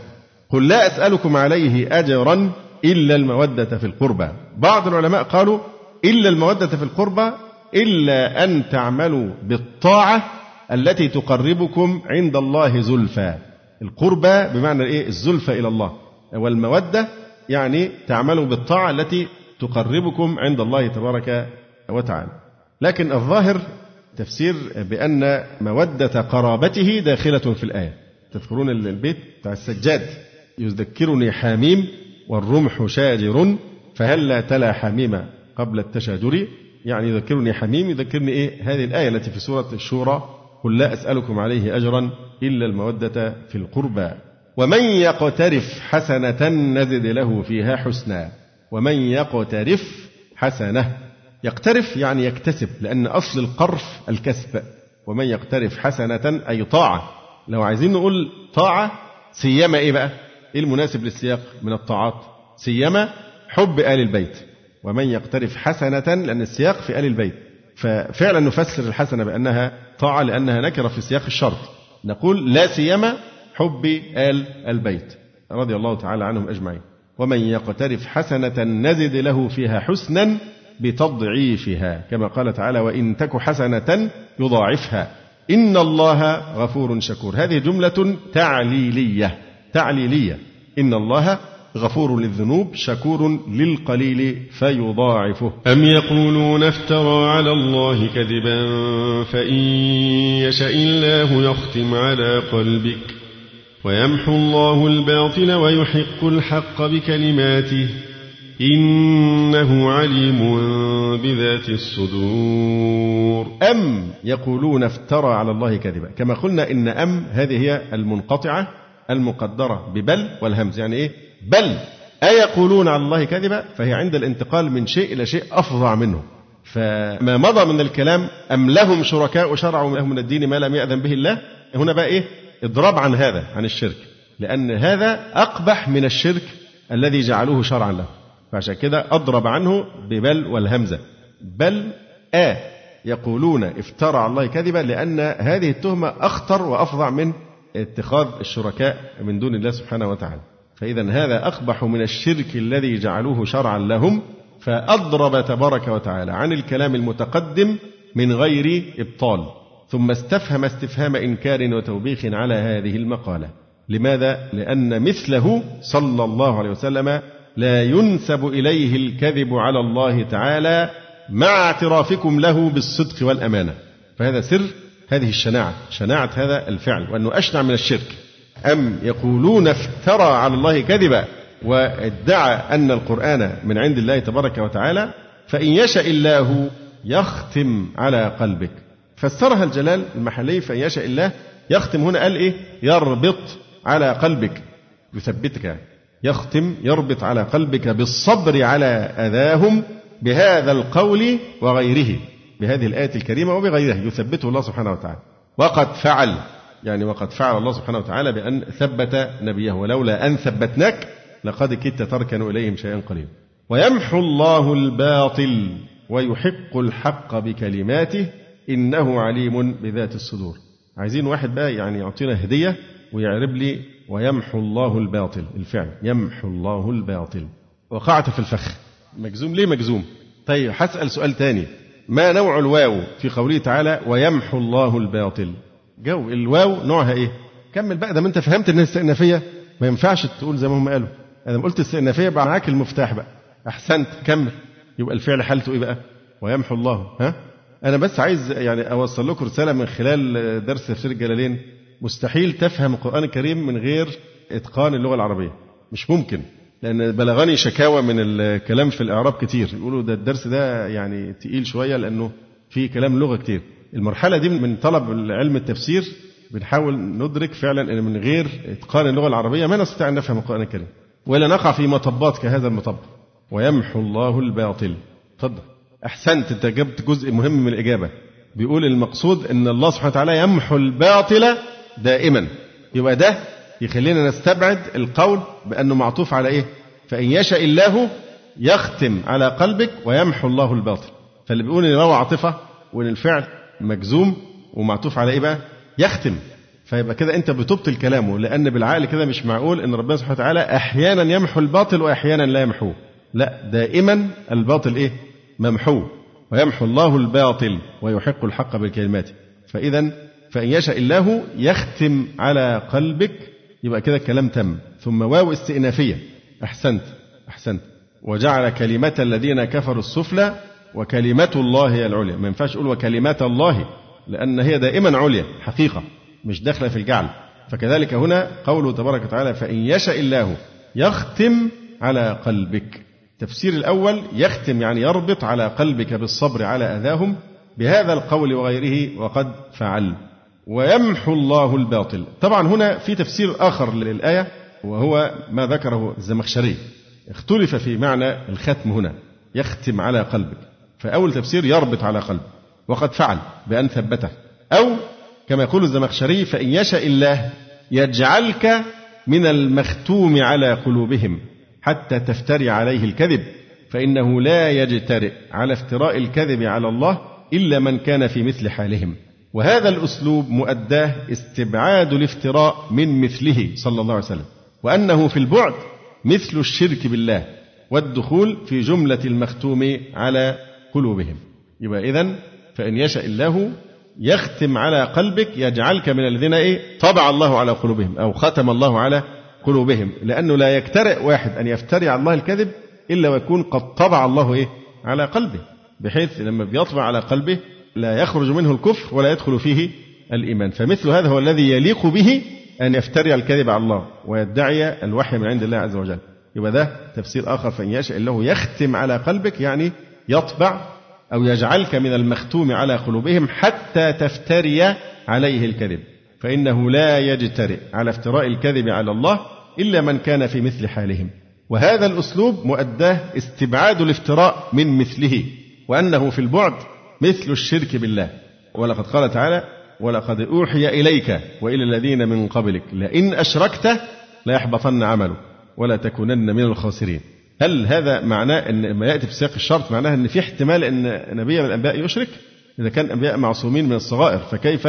قل لا أسألكم عليه أجرا إلا المودة في القربى. بعض العلماء قالوا إلا المودة في القربى إلا أن تعملوا بالطاعة التي تقربكم عند الله زلفى. القربى بمعنى إيه؟ الزلفى إلى الله. والمودة يعني تعملوا بالطاعة التي تقربكم عند الله تبارك وتعالى. لكن الظاهر تفسير بأن مودة قرابته داخلة في الآية. تذكرون البيت بتاع السجاد. يذكرني حميم والرمح شاجر فهلا تلا حميم قبل التشاجر؟ يعني يذكرني حميم يذكرني إيه؟ هذه الآية التي في سورة الشورى قل لا أسألكم عليه أجرا إلا المودة في القربى. ومن يقترف حسنة نزد له فيها حسنا. ومن يقترف حسنة يقترف يعني يكتسب لأن أصل القرف الكسب. ومن يقترف حسنة أي طاعة لو عايزين نقول طاعة سيما إيه بقى؟ إيه المناسب للسياق من الطاعات؟ سيما حب آل البيت. ومن يقترف حسنة لأن السياق في آل البيت. ففعلا نفسر الحسنة بأنها طاعة لأنها نكرة في سياق الشرط. نقول لا سيما حب آل البيت. رضي الله تعالى عنهم أجمعين. ومن يقترف حسنة نزد له فيها حسنا بتضعيفها. كما قال تعالى وإن تك حسنة يضاعفها. إن الله غفور شكور. هذه جملة تعليلية. تعليلية. إن الله غفور للذنوب شكور للقليل فيضاعفه. أم يقولون افترى على الله كذبا فإن يشاء الله يختم على قلبك. ويمحو الله الباطل ويحق الحق بكلماته. إنه عليم بذات الصدور. أم يقولون افترى على الله كذبا. كما قلنا إن أم هذه هي المنقطعة المقدرة ببل والهمز. يعني إيه؟ بل أيقولون على الله كذبا؟ فهي عند الانتقال من شيء إلى شيء أفظع منه. فما مضى من الكلام أم لهم شركاء شرعوا لهم من الدين ما لم يأذن به الله؟ هنا بقى إيه؟ إضراب عن هذا عن الشرك. لأن هذا أقبح من الشرك الذي جعلوه شرعا له. فعشان كده أضرب عنه ببل والهمزة. بل آ يقولون افترى على الله كذبا لأن هذه التهمة أخطر وأفظع من اتخاذ الشركاء من دون الله سبحانه وتعالى. فإذا هذا أقبح من الشرك الذي جعلوه شرعا لهم فأضرب تبارك وتعالى عن الكلام المتقدم من غير إبطال. ثم استفهم استفهام إنكار وتوبيخ على هذه المقالة. لماذا؟ لأن مثله صلى الله عليه وسلم لا ينسب إليه الكذب على الله تعالى مع اعترافكم له بالصدق والأمانة. فهذا سر هذه الشناعة. شناعة هذا الفعل وأنه أشنع من الشرك. أم يقولون افترى على الله كذبا وادعى أن القرآن من عند الله تبارك وتعالى فإن يشاء الله يختم على قلبك. فسرها الجلال المحلي فإن يشاء الله يختم هنا قال إيه؟ يربط على قلبك. يثبتك. يختم يربط على قلبك بالصبر على أذاهم بهذا القول وغيره بهذه الآية الكريمة وبغيرها يثبته الله سبحانه وتعالى. وقد فعل. يعني وقد فعل الله سبحانه وتعالى بأن ثبت نبيه ولولا أن ثبتناك لقد كدت تركن إليهم شيئا قليلا. ويمحو الله الباطل ويحق الحق بكلماته إنه عليم بذات الصدور. عايزين واحد بقى يعني يعطينا هدية ويعرب لي ويمحو الله الباطل الفعل يمحو الله الباطل. وقعت في الفخ. مجزوم ليه مجزوم؟ طيب هسأل سؤال تاني. ما نوع الواو في قوله تعالى ويمحو الله الباطل؟ جو الواو نوعها إيه؟ كمل بقى ده ما أنت فهمت انها استئنافيه ما ينفعش تقول زي ما هم قالوا. أنا قلت استئنافيه بقى معاك المفتاح بقى. أحسنت كمل. يبقى الفعل حالته إيه بقى؟ ويمحو الله. ها؟ أنا بس عايز يعني أوصل لكم رسالة من خلال درس تفسير الجلالين مستحيل تفهم القرآن الكريم من غير إتقان اللغة العربية. مش ممكن لأن بلغني شكاوى من الكلام في الإعراب كتير. يقولوا ده الدرس ده يعني تقيل شوية لأنه في كلام لغة كتير. المرحلة دي من طلب علم التفسير بنحاول ندرك فعلا إن من غير إتقان اللغة العربية ما نستطيع أن نفهم القرآن الكريم. ولا نقع في مطبات كهذا المطب. ويمحو الله الباطل. تفضل. أحسنت أنت جبت جزء مهم من الإجابة. بيقول المقصود إن الله سبحانه وتعالى يمحو الباطل دائما. يبقى ده يخلينا نستبعد القول بأنه معطوف على إيه؟ فإن يشاء الله يختم على قلبك ويمحو الله الباطل. فاللي بيقول إن هو عاطفة وإن الفعل مجزوم ومعطوف على إيه بقى؟ يختم. فيبقى كده أنت بتبطل كلامه لأن بالعقل كده مش معقول إن ربنا سبحانه وتعالى أحيانا يمحو الباطل واحيانا لا يمحوه. لا دائما الباطل إيه؟ ممحو ويمحو الله الباطل ويحق الحق بالكلمات. فاذا فإن يشاء الله يختم على قلبك يبقى كده الكلام تم. ثم واو استئنافية. أحسنت أحسنت. وجعل كلمة الذين كفروا السفلى وكلمة الله هي العليا. ما ينفعش أقول وكلمات الله لأن هي دائما عليا حقيقة مش داخلة في الجعل. فكذلك هنا قوله تبارك وتعالى فإن يشاء الله يختم على قلبك. التفسير الأول يختم يعني يربط على قلبك بالصبر على أذاهم بهذا القول وغيره وقد فعل. ويمحو الله الباطل. طبعا هنا في تفسير آخر للآية وهو ما ذكره الزمخشري. اختلف في معنى الختم هنا يختم على قلبك. فأول تفسير يربط على قلبه وقد فعل بأن ثبته. أو كما يقول الزمخشري فإن يشاء الله يجعلك من المختوم على قلوبهم حتى تفتري عليه الكذب فإنه لا يجترئ على افتراء الكذب على الله إلا من كان في مثل حالهم. وهذا الأسلوب مؤداه استبعاد الافتراء من مثله صلى الله عليه وسلم. وأنه في البعد مثل الشرك بالله والدخول في جملة المختوم على قلوبهم. يبقى إذن فإن يشاء الله يختم على قلبك يجعلك من الذين إيه؟ طبع الله على قلوبهم أو ختم الله على قلوبهم. لأنه لا يكترئ واحد أن يفتري على الله الكذب إلا ويكون قد طبع الله إيه؟ على قلبه. بحيث لما بيطبع على قلبه لا يخرج منه الكفر ولا يدخل فيه الإيمان. فمثل هذا هو الذي يليق به أن يفتري الكذب على الله ويدعي الوحي من عند الله عز وجل. يبقى ده تفسير آخر. فإن يشاء الله يختم على قلبك يعني يطبع أو يجعلك من المختوم على قلوبهم حتى تفتري عليه الكذب. فإنه لا يجترئ على افتراء الكذب على الله إلا من كان في مثل حالهم. وهذا الأسلوب مؤداه استبعاد الافتراء من مثله وأنه في البعد مثل الشرك بالله. ولقد قال تعالى ولقد أوحي إليك وإلى الذين من قبلك لئن أشركت ليحبطن عملك ولا تكونن من الخاسرين. هل هذا معناه إن لما يأتي في سياق الشرط معناه إن في احتمال إن نبي من الأنبياء يشرك؟ إذا كان الانبياء معصومين من الصغائر فكيف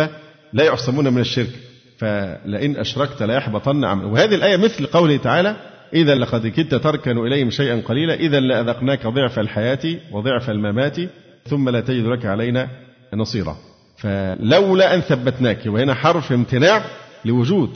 لا يعصمون من الشرك؟ فلئن أشركت ليحبطن عملك، وهذه الآية مثل قوله تعالى: إذا لقد كدت تركن إليهم شيئا قليلا إذا لأذقناك ضعف الحياة وضعف الممات ثم لا تجد لك علينا نصيرا. فلولا أن ثبتناك وهنا حرف امتناع لوجود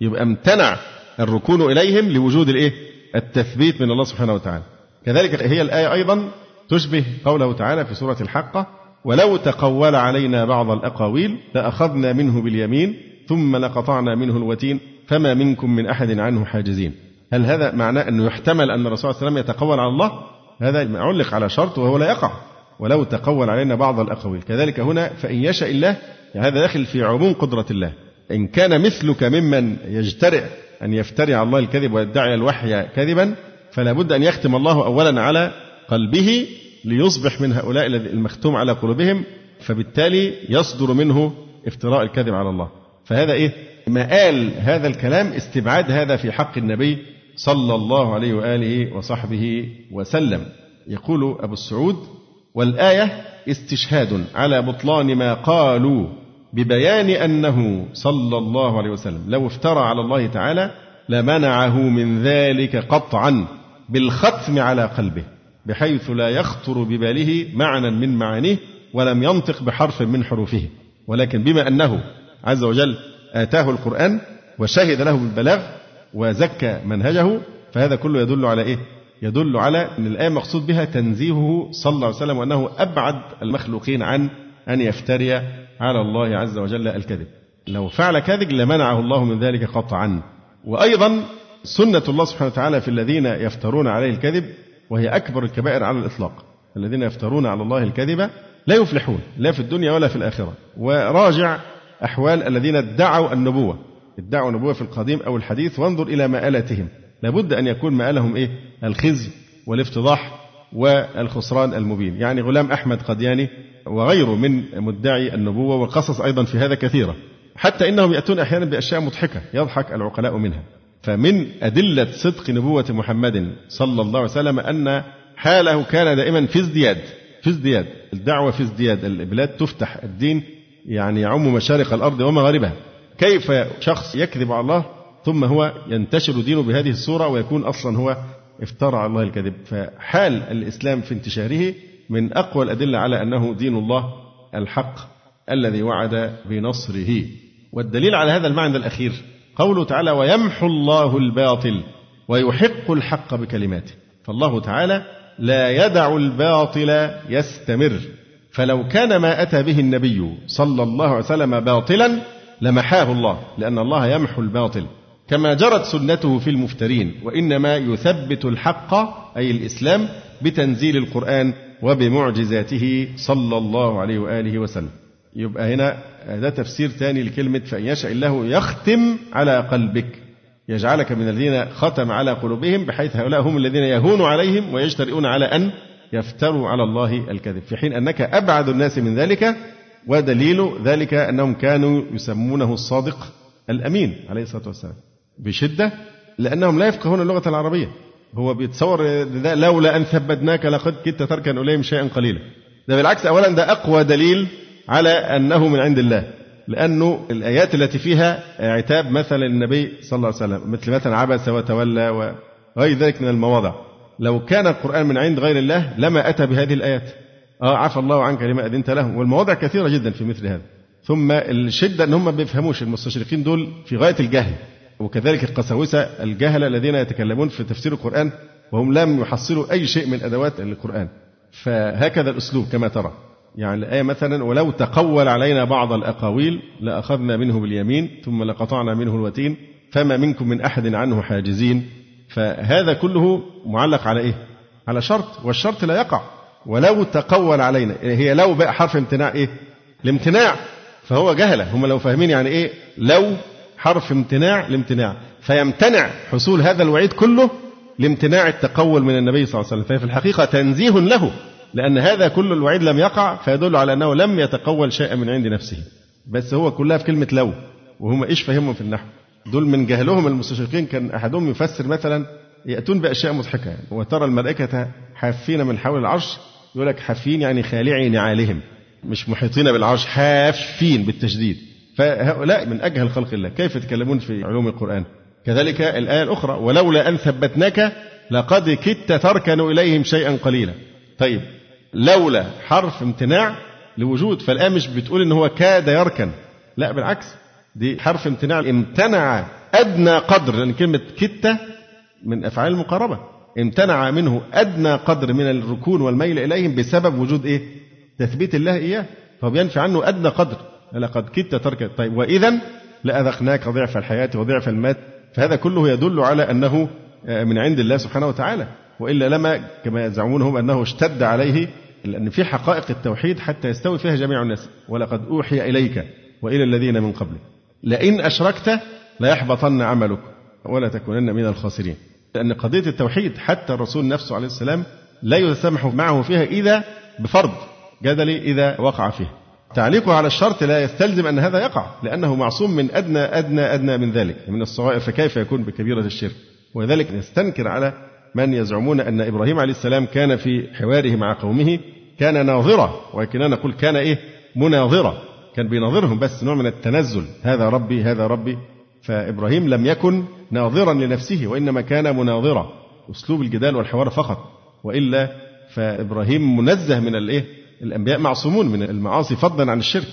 يبقى امتنع الركون إليهم لوجود الإيه؟ التثبيت من الله سبحانه وتعالى. كذلك هي الآية أيضا تشبه قوله تعالى في سورة الحقة ولو تقول علينا بعض الأقاويل لأخذنا منه باليمين ثم لقطعنا منه الوتين فما منكم من أحد عنه حاجزين. هل هذا معناه أنه يحتمل أن الرسول صلى الله عليه وسلم يتقول على الله؟ هذا علق على شرط وهو لا يقع. ولو تقول علينا بعض الأقاويل. كذلك هنا فإن يشاء الله يعني هذا داخل في عموم قدرة الله. إن كان مثلك ممن يجترئ أن يفتري على الله الكذب ويدعي الوحي كذبا فلا بد أن يختم الله أولا على قلبه ليصبح من هؤلاء المختوم على قلوبهم فبالتالي يصدر منه افتراء الكذب على الله. فهذا إيه؟ مآل هذا الكلام استبعاد هذا في حق النبي صلى الله عليه وآله وصحبه وسلم. يقول أبو السعود والآية استشهاد على بطلان ما قالوا ببيان أنه صلى الله عليه وسلم لو افترى على الله تعالى لمنعه من ذلك قطعا بالختم على قلبه بحيث لا يخطر بباله معنى من معانيه ولم ينطق بحرف من حروفه ولكن بما أنه عز وجل آتاه القرآن وشهد له بالبلاغ وزكى منهجه فهذا كله يدل على إيه؟ يدل على أن الآية مقصود بها تنزيهه صلى الله عليه وسلم وأنه أبعد المخلوقين عن أن يفتري على الله عز وجل الكذب. لو فعل كذب لمنعه الله من ذلك قطعا. وأيضا سنة الله سبحانه وتعالى في الذين يفترون عليه الكذب وهي أكبر الكبائر على الإطلاق. الذين يفترون على الله الكذب لا يفلحون لا في الدنيا ولا في الآخرة. وراجع أحوال الذين ادعوا النبوة. ادعوا النبوة في القديم أو الحديث وانظر إلى مآلتهم لابد أن يكون مآلهم إيه؟ الخزي والافتضاح. والخسران المبين. يعني غلام أحمد قدياني وغيره من مدعي النبوة والقصص أيضا في هذا كثيرة. حتى إنهم يأتون أحيانا بأشياء مضحكة يضحك العقلاء منها. فمن أدلة صدق نبوة محمد صلى الله عليه وسلم أن حاله كان دائما في ازدياد في ازدياد. الدعوة في ازدياد البلاد تفتح الدين يعني يعم مشارق الأرض ومغاربها. كيف شخص يكذب على الله ثم هو ينتشر دينه بهذه الصورة ويكون أصلا هو افترى على الله الكذب. فحال الإسلام في انتشاره من أقوى الأدلة على أنه دين الله الحق الذي وعد بنصره. والدليل على هذا المعنى الأخير قوله تعالى ويمحو الله الباطل ويحق الحق بكلماته فالله تعالى لا يدع الباطل يستمر. فلو كان ما أتى به النبي صلى الله عليه وسلم باطلا لمحاه الله لأن الله يمحو الباطل. كما جرت سنته في المفترين وإنما يثبت الحق أي الإسلام بتنزيل القرآن وبمعجزاته صلى الله عليه وآله وسلم. يبقى هنا ده تفسير ثاني لكلمة فإن يشاء الله يختم على قلبك. يجعلك من الذين ختم على قلوبهم بحيث هؤلاء هم الذين يهون عليهم ويجترئون على أن يفتروا على الله الكذب. في حين أنك أبعد الناس من ذلك ودليل ذلك أنهم كانوا يسمونه الصادق الأمين عليه الصلاة والسلام. بشدة لأنهم لا يفقهون اللغة العربية. هو بيتصور ده لولا أن ثبتناك لقد كدت تركن إليهم شيئا قليلا. ده بالعكس أولا ده أقوى دليل على أنه من عند الله. لأنه الآيات التي فيها عتاب مثلا النبي صلى الله عليه وسلم مثل مثلا عبس وتولى وغير ذلك من المواضع. لو كان القرآن من عند غير الله لما أتى بهذه الآيات. آه عفى الله عنك لما أذنت لهم. والمواضع كثيرة جدا في مثل هذا. ثم الشدة أن هم ما بيفهموش المستشرقين دول في غاية الجهل. وكذلك القساوسة الجهلة الذين يتكلمون في تفسير القرآن وهم لم يحصلوا أي شيء من أدوات القرآن. فهكذا الأسلوب كما ترى. يعني الآية مثلا ولو تقول علينا بعض الأقاويل لأخذنا منه باليمين ثم لقطعنا منه الوتين فما منكم من أحد عنه حاجزين. فهذا كله معلق على إيه؟ على شرط. والشرط لا يقع. ولو تقول علينا هي لو بقى حرف امتناع إيه؟ الامتناع فهو جهلة. هم لو فاهمين يعني إيه؟ لو حرف امتناع لامتناع. فيمتنع حصول هذا الوعيد كله لامتناع التقول من النبي صلى الله عليه وسلم. فهي في الحقيقة تنزيه له لأن هذا كل الوعيد لم يقع فيدل على أنه لم يتقول شيئا من عند نفسه. بس هو كلها في كلمة لو وهم إيش فهمهم في النحو؟ دول من جهلهم المستشرقين كان أحدهم يفسر مثلا يأتون بأشياء مضحكة. يعني وترى الملائكة حافين من حول العرش يقول لك حافين يعني خالعي نعالهم مش محيطين بالعرش حافين بالتشديد. فهؤلاء من أجهل خلق الله. كيف يتكلمون في علوم القرآن؟ كذلك الآية الأخرى ولولا أن ثبتناك لقد كدت تركن إليهم شيئا قليلا. طيب لولا حرف امتناع لوجود فالآية مش بتقول إن هو كاد يركن. لا بالعكس دي حرف امتناع امتنع أدنى قدر لأن كلمة كدت من أفعال المقاربة. امتنع منه أدنى قدر من الركون والميل إليهم بسبب وجود إيه؟ تثبيت الله إياه. فهو بينفي عنه أدنى قدر. لقد كدت ترك طيب وإذا لأذقناك ضعف الحياة وضعف المات فهذا كله يدل على أنه آه، من عند الله سبحانه وتعالى وإلا لما كما يزعمون هم أنه اشتد عليه لأن في حقائق التوحيد حتى يستوي فيها جميع الناس ولقد أوحي إليك وإلى الذين من قبلك لئن أشركت ليحبطن عملك ولا تكونن من الخاسرين. لأن قضية التوحيد حتى الرسول نفسه عليه السلام لا يتسامح معه فيها إذا بفرض جدلي إذا وقع فيه تعليقه على الشرط لا يستلزم أن هذا يقع لأنه معصوم من أدنى أدنى أدنى من ذلك من الصغائر فكيف يكون بكبيرة الشرك؟ ولذلك نستنكر على من يزعمون أن إبراهيم عليه السلام كان في حواره مع قومه كان ناظرة ولكننا نقول كان إيه؟ مناظرة كان بيناظرهم بس نوع من التنزل هذا ربي هذا ربي فإبراهيم لم يكن ناظرا لنفسه وإنما كان مناظرة أسلوب الجدال والحوار فقط وإلا فإبراهيم منزه من الإيه؟ الأنبياء معصومون من المعاصي فضلا عن الشرك.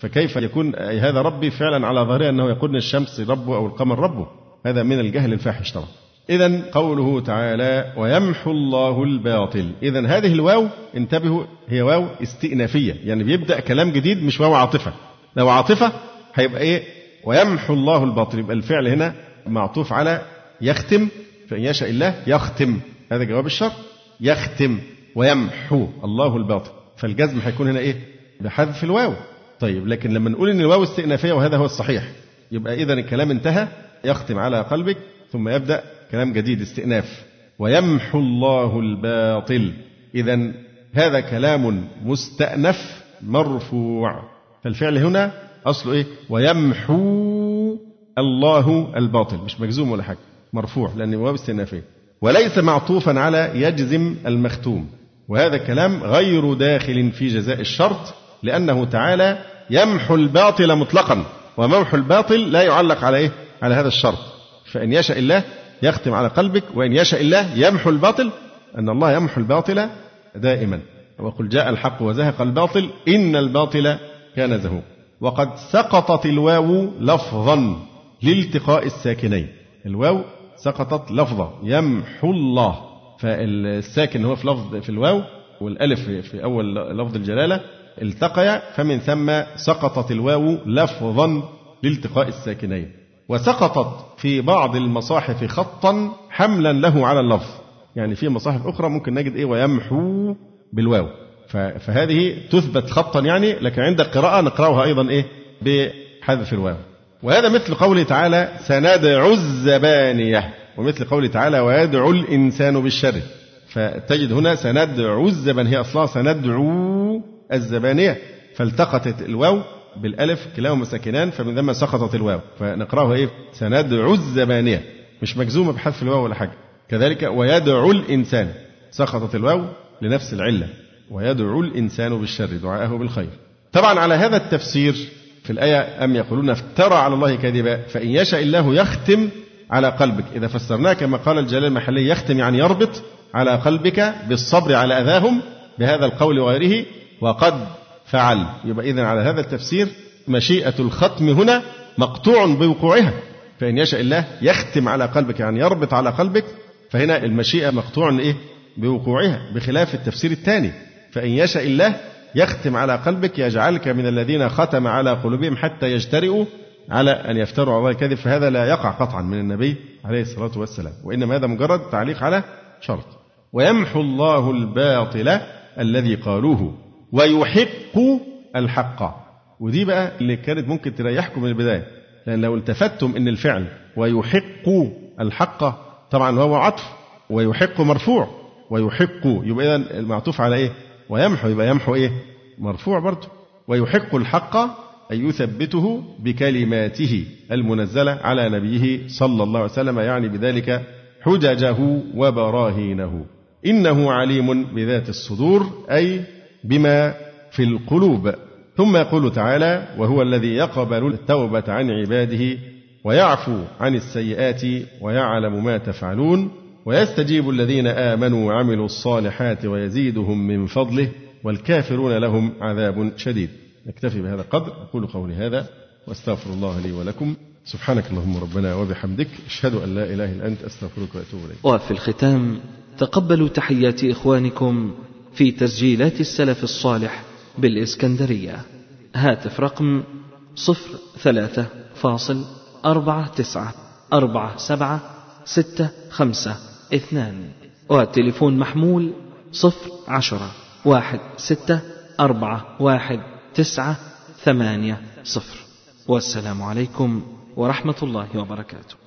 فكيف يكون هذا ربي فعلا على ظاهره أنه يقول الشمس ربه أو القمر ربه؟ هذا من الجهل الفاحش طبعا. إذا قوله تعالى ويمحو الله الباطل. إذا هذه الواو انتبهوا هي واو استئنافية. يعني بيبدأ كلام جديد مش واو عاطفة. لو عاطفة هيبقى إيه؟ ويمحو الله الباطل. يبقى الفعل هنا معطوف على يختم فإن يشاء الله يختم. هذا جواب الشر. يختم ويمحو الله الباطل. فالجزم هيكون هنا إيه؟ بحذف الواو. طيب لكن لما نقول إن الواو استئنافية وهذا هو الصحيح يبقى إذا الكلام انتهى يختم على قلبك ثم يبدأ كلام جديد استئناف. ويمحو الله الباطل. إذا هذا كلام مستأنف مرفوع. فالفعل هنا أصله إيه؟ ويمحو الله الباطل. مش مجزوم ولا حاجة مرفوع لأن واو استئنافية. وليس معطوفا على يجزم المختوم. وهذا كلام غير داخل في جزاء الشرط لأنه تعالى يمحو الباطل مطلقا وممحو الباطل لا يعلق على إيه؟ على هذا الشرط. فإن يشاء الله يختم على قلبك وإن يشاء الله يمحو الباطل أن الله يمحو الباطل دائما. وقل جاء الحق وزهق الباطل إن الباطل كان زهوقا وقد سقطت الواو لفظا لالتقاء الساكنين. الواو سقطت لفظة يمحو الله. فالساكن هو في لفظ في الواو والألف في أول لفظ الجلالة التقيا فمن ثم سقطت الواو لفظا لالتقاء الساكنين. وسقطت في بعض المصاحف خطا حملا له على اللفظ. يعني في مصاحف أخرى ممكن نجد إيه ويمحو بالواو. فهذه تثبت خطا يعني لكن عند القراءة نقرأها أيضا إيه بحذف الواو. وهذا مثل قوله تعالى سندعو الزبانية. ومثل قوله تعالى ويدعو الإنسان بالشر. فتجد هنا سندعو الزبان هي أصلها سندعو الزبانية. فالتقطت الواو بالألف كلاهما ساكنان فمن ثم سقطت الواو. فنقرأها إيه؟ سندعو الزبانية. مش مجزومة بحذف الواو ولا حاجة. كذلك ويدعو الإنسان. سقطت الواو لنفس العلة. ويدعو الإنسان بالشر دعاءه بالخير. طبعا على هذا التفسير في الآية أم يقولون افترى على الله كذبا فإن يشاء الله يختم على قلبك. إذا فسرناه كما قال الجلال المحلي يختم يعني يربط على قلبك بالصبر على أذاهم بهذا القول وغيره وقد فعل. يبقى إذن على هذا التفسير مشيئة الختم هنا مقطوع بوقوعها. فإن يشاء الله يختم على قلبك يعني يربط على قلبك فهنا المشيئة مقطوع إيه بوقوعها بخلاف التفسير الثاني. فإن يشاء الله يختم على قلبك يجعلك من الذين ختم على قلوبهم حتى يجترئوا على أن يفتروا على الله الكذب فهذا لا يقع قطعا من النبي عليه الصلاة والسلام وإنما هذا مجرد تعليق على شرط ويمحو الله الباطل الذي قالوه ويحق الحق ودي بقى اللي كانت ممكن تريحكم من البداية لأن لو التفتم أن الفعل ويحق الحق طبعا هو عطف ويحق مرفوع ويحق يبقى إذا المعطوف على إيه؟ ويمحو يبقى يمحو إيه؟ مرفوع برضه ويحق الحق أن يثبته بكلماته المنزلة على نبيه صلى الله عليه وسلم يعني بذلك حججه وبراهينه. إنه عليم بذات الصدور أي بما في القلوب. ثم يقول تعالى وهو الذي يقبل التوبة عن عباده ويعفو عن السيئات ويعلم ما تفعلون ويستجيب الذين آمنوا وعملوا الصالحات ويزيدهم من فضله والكافرون لهم عذاب شديد. نكتفي بهذا القدر أقول قولي هذا وأستغفر الله لي ولكم. سبحانك اللهم ربنا وبحمدك أشهد أن لا إله إلا أنت أستغفرك وأتوب إليك. وفي الختام تقبلوا تحيات إخوانكم في تسجيلات السلف الصالح بالإسكندرية. هاتف رقم صفر ثلاثة فاصل أربعة تسعة أربعة سبعة ستة خمسة اثنان والتليفون محمول صفر عشرة واحد ستة أربعة واحد تسعة ثمانية صفر. والسلام عليكم ورحمة الله وبركاته.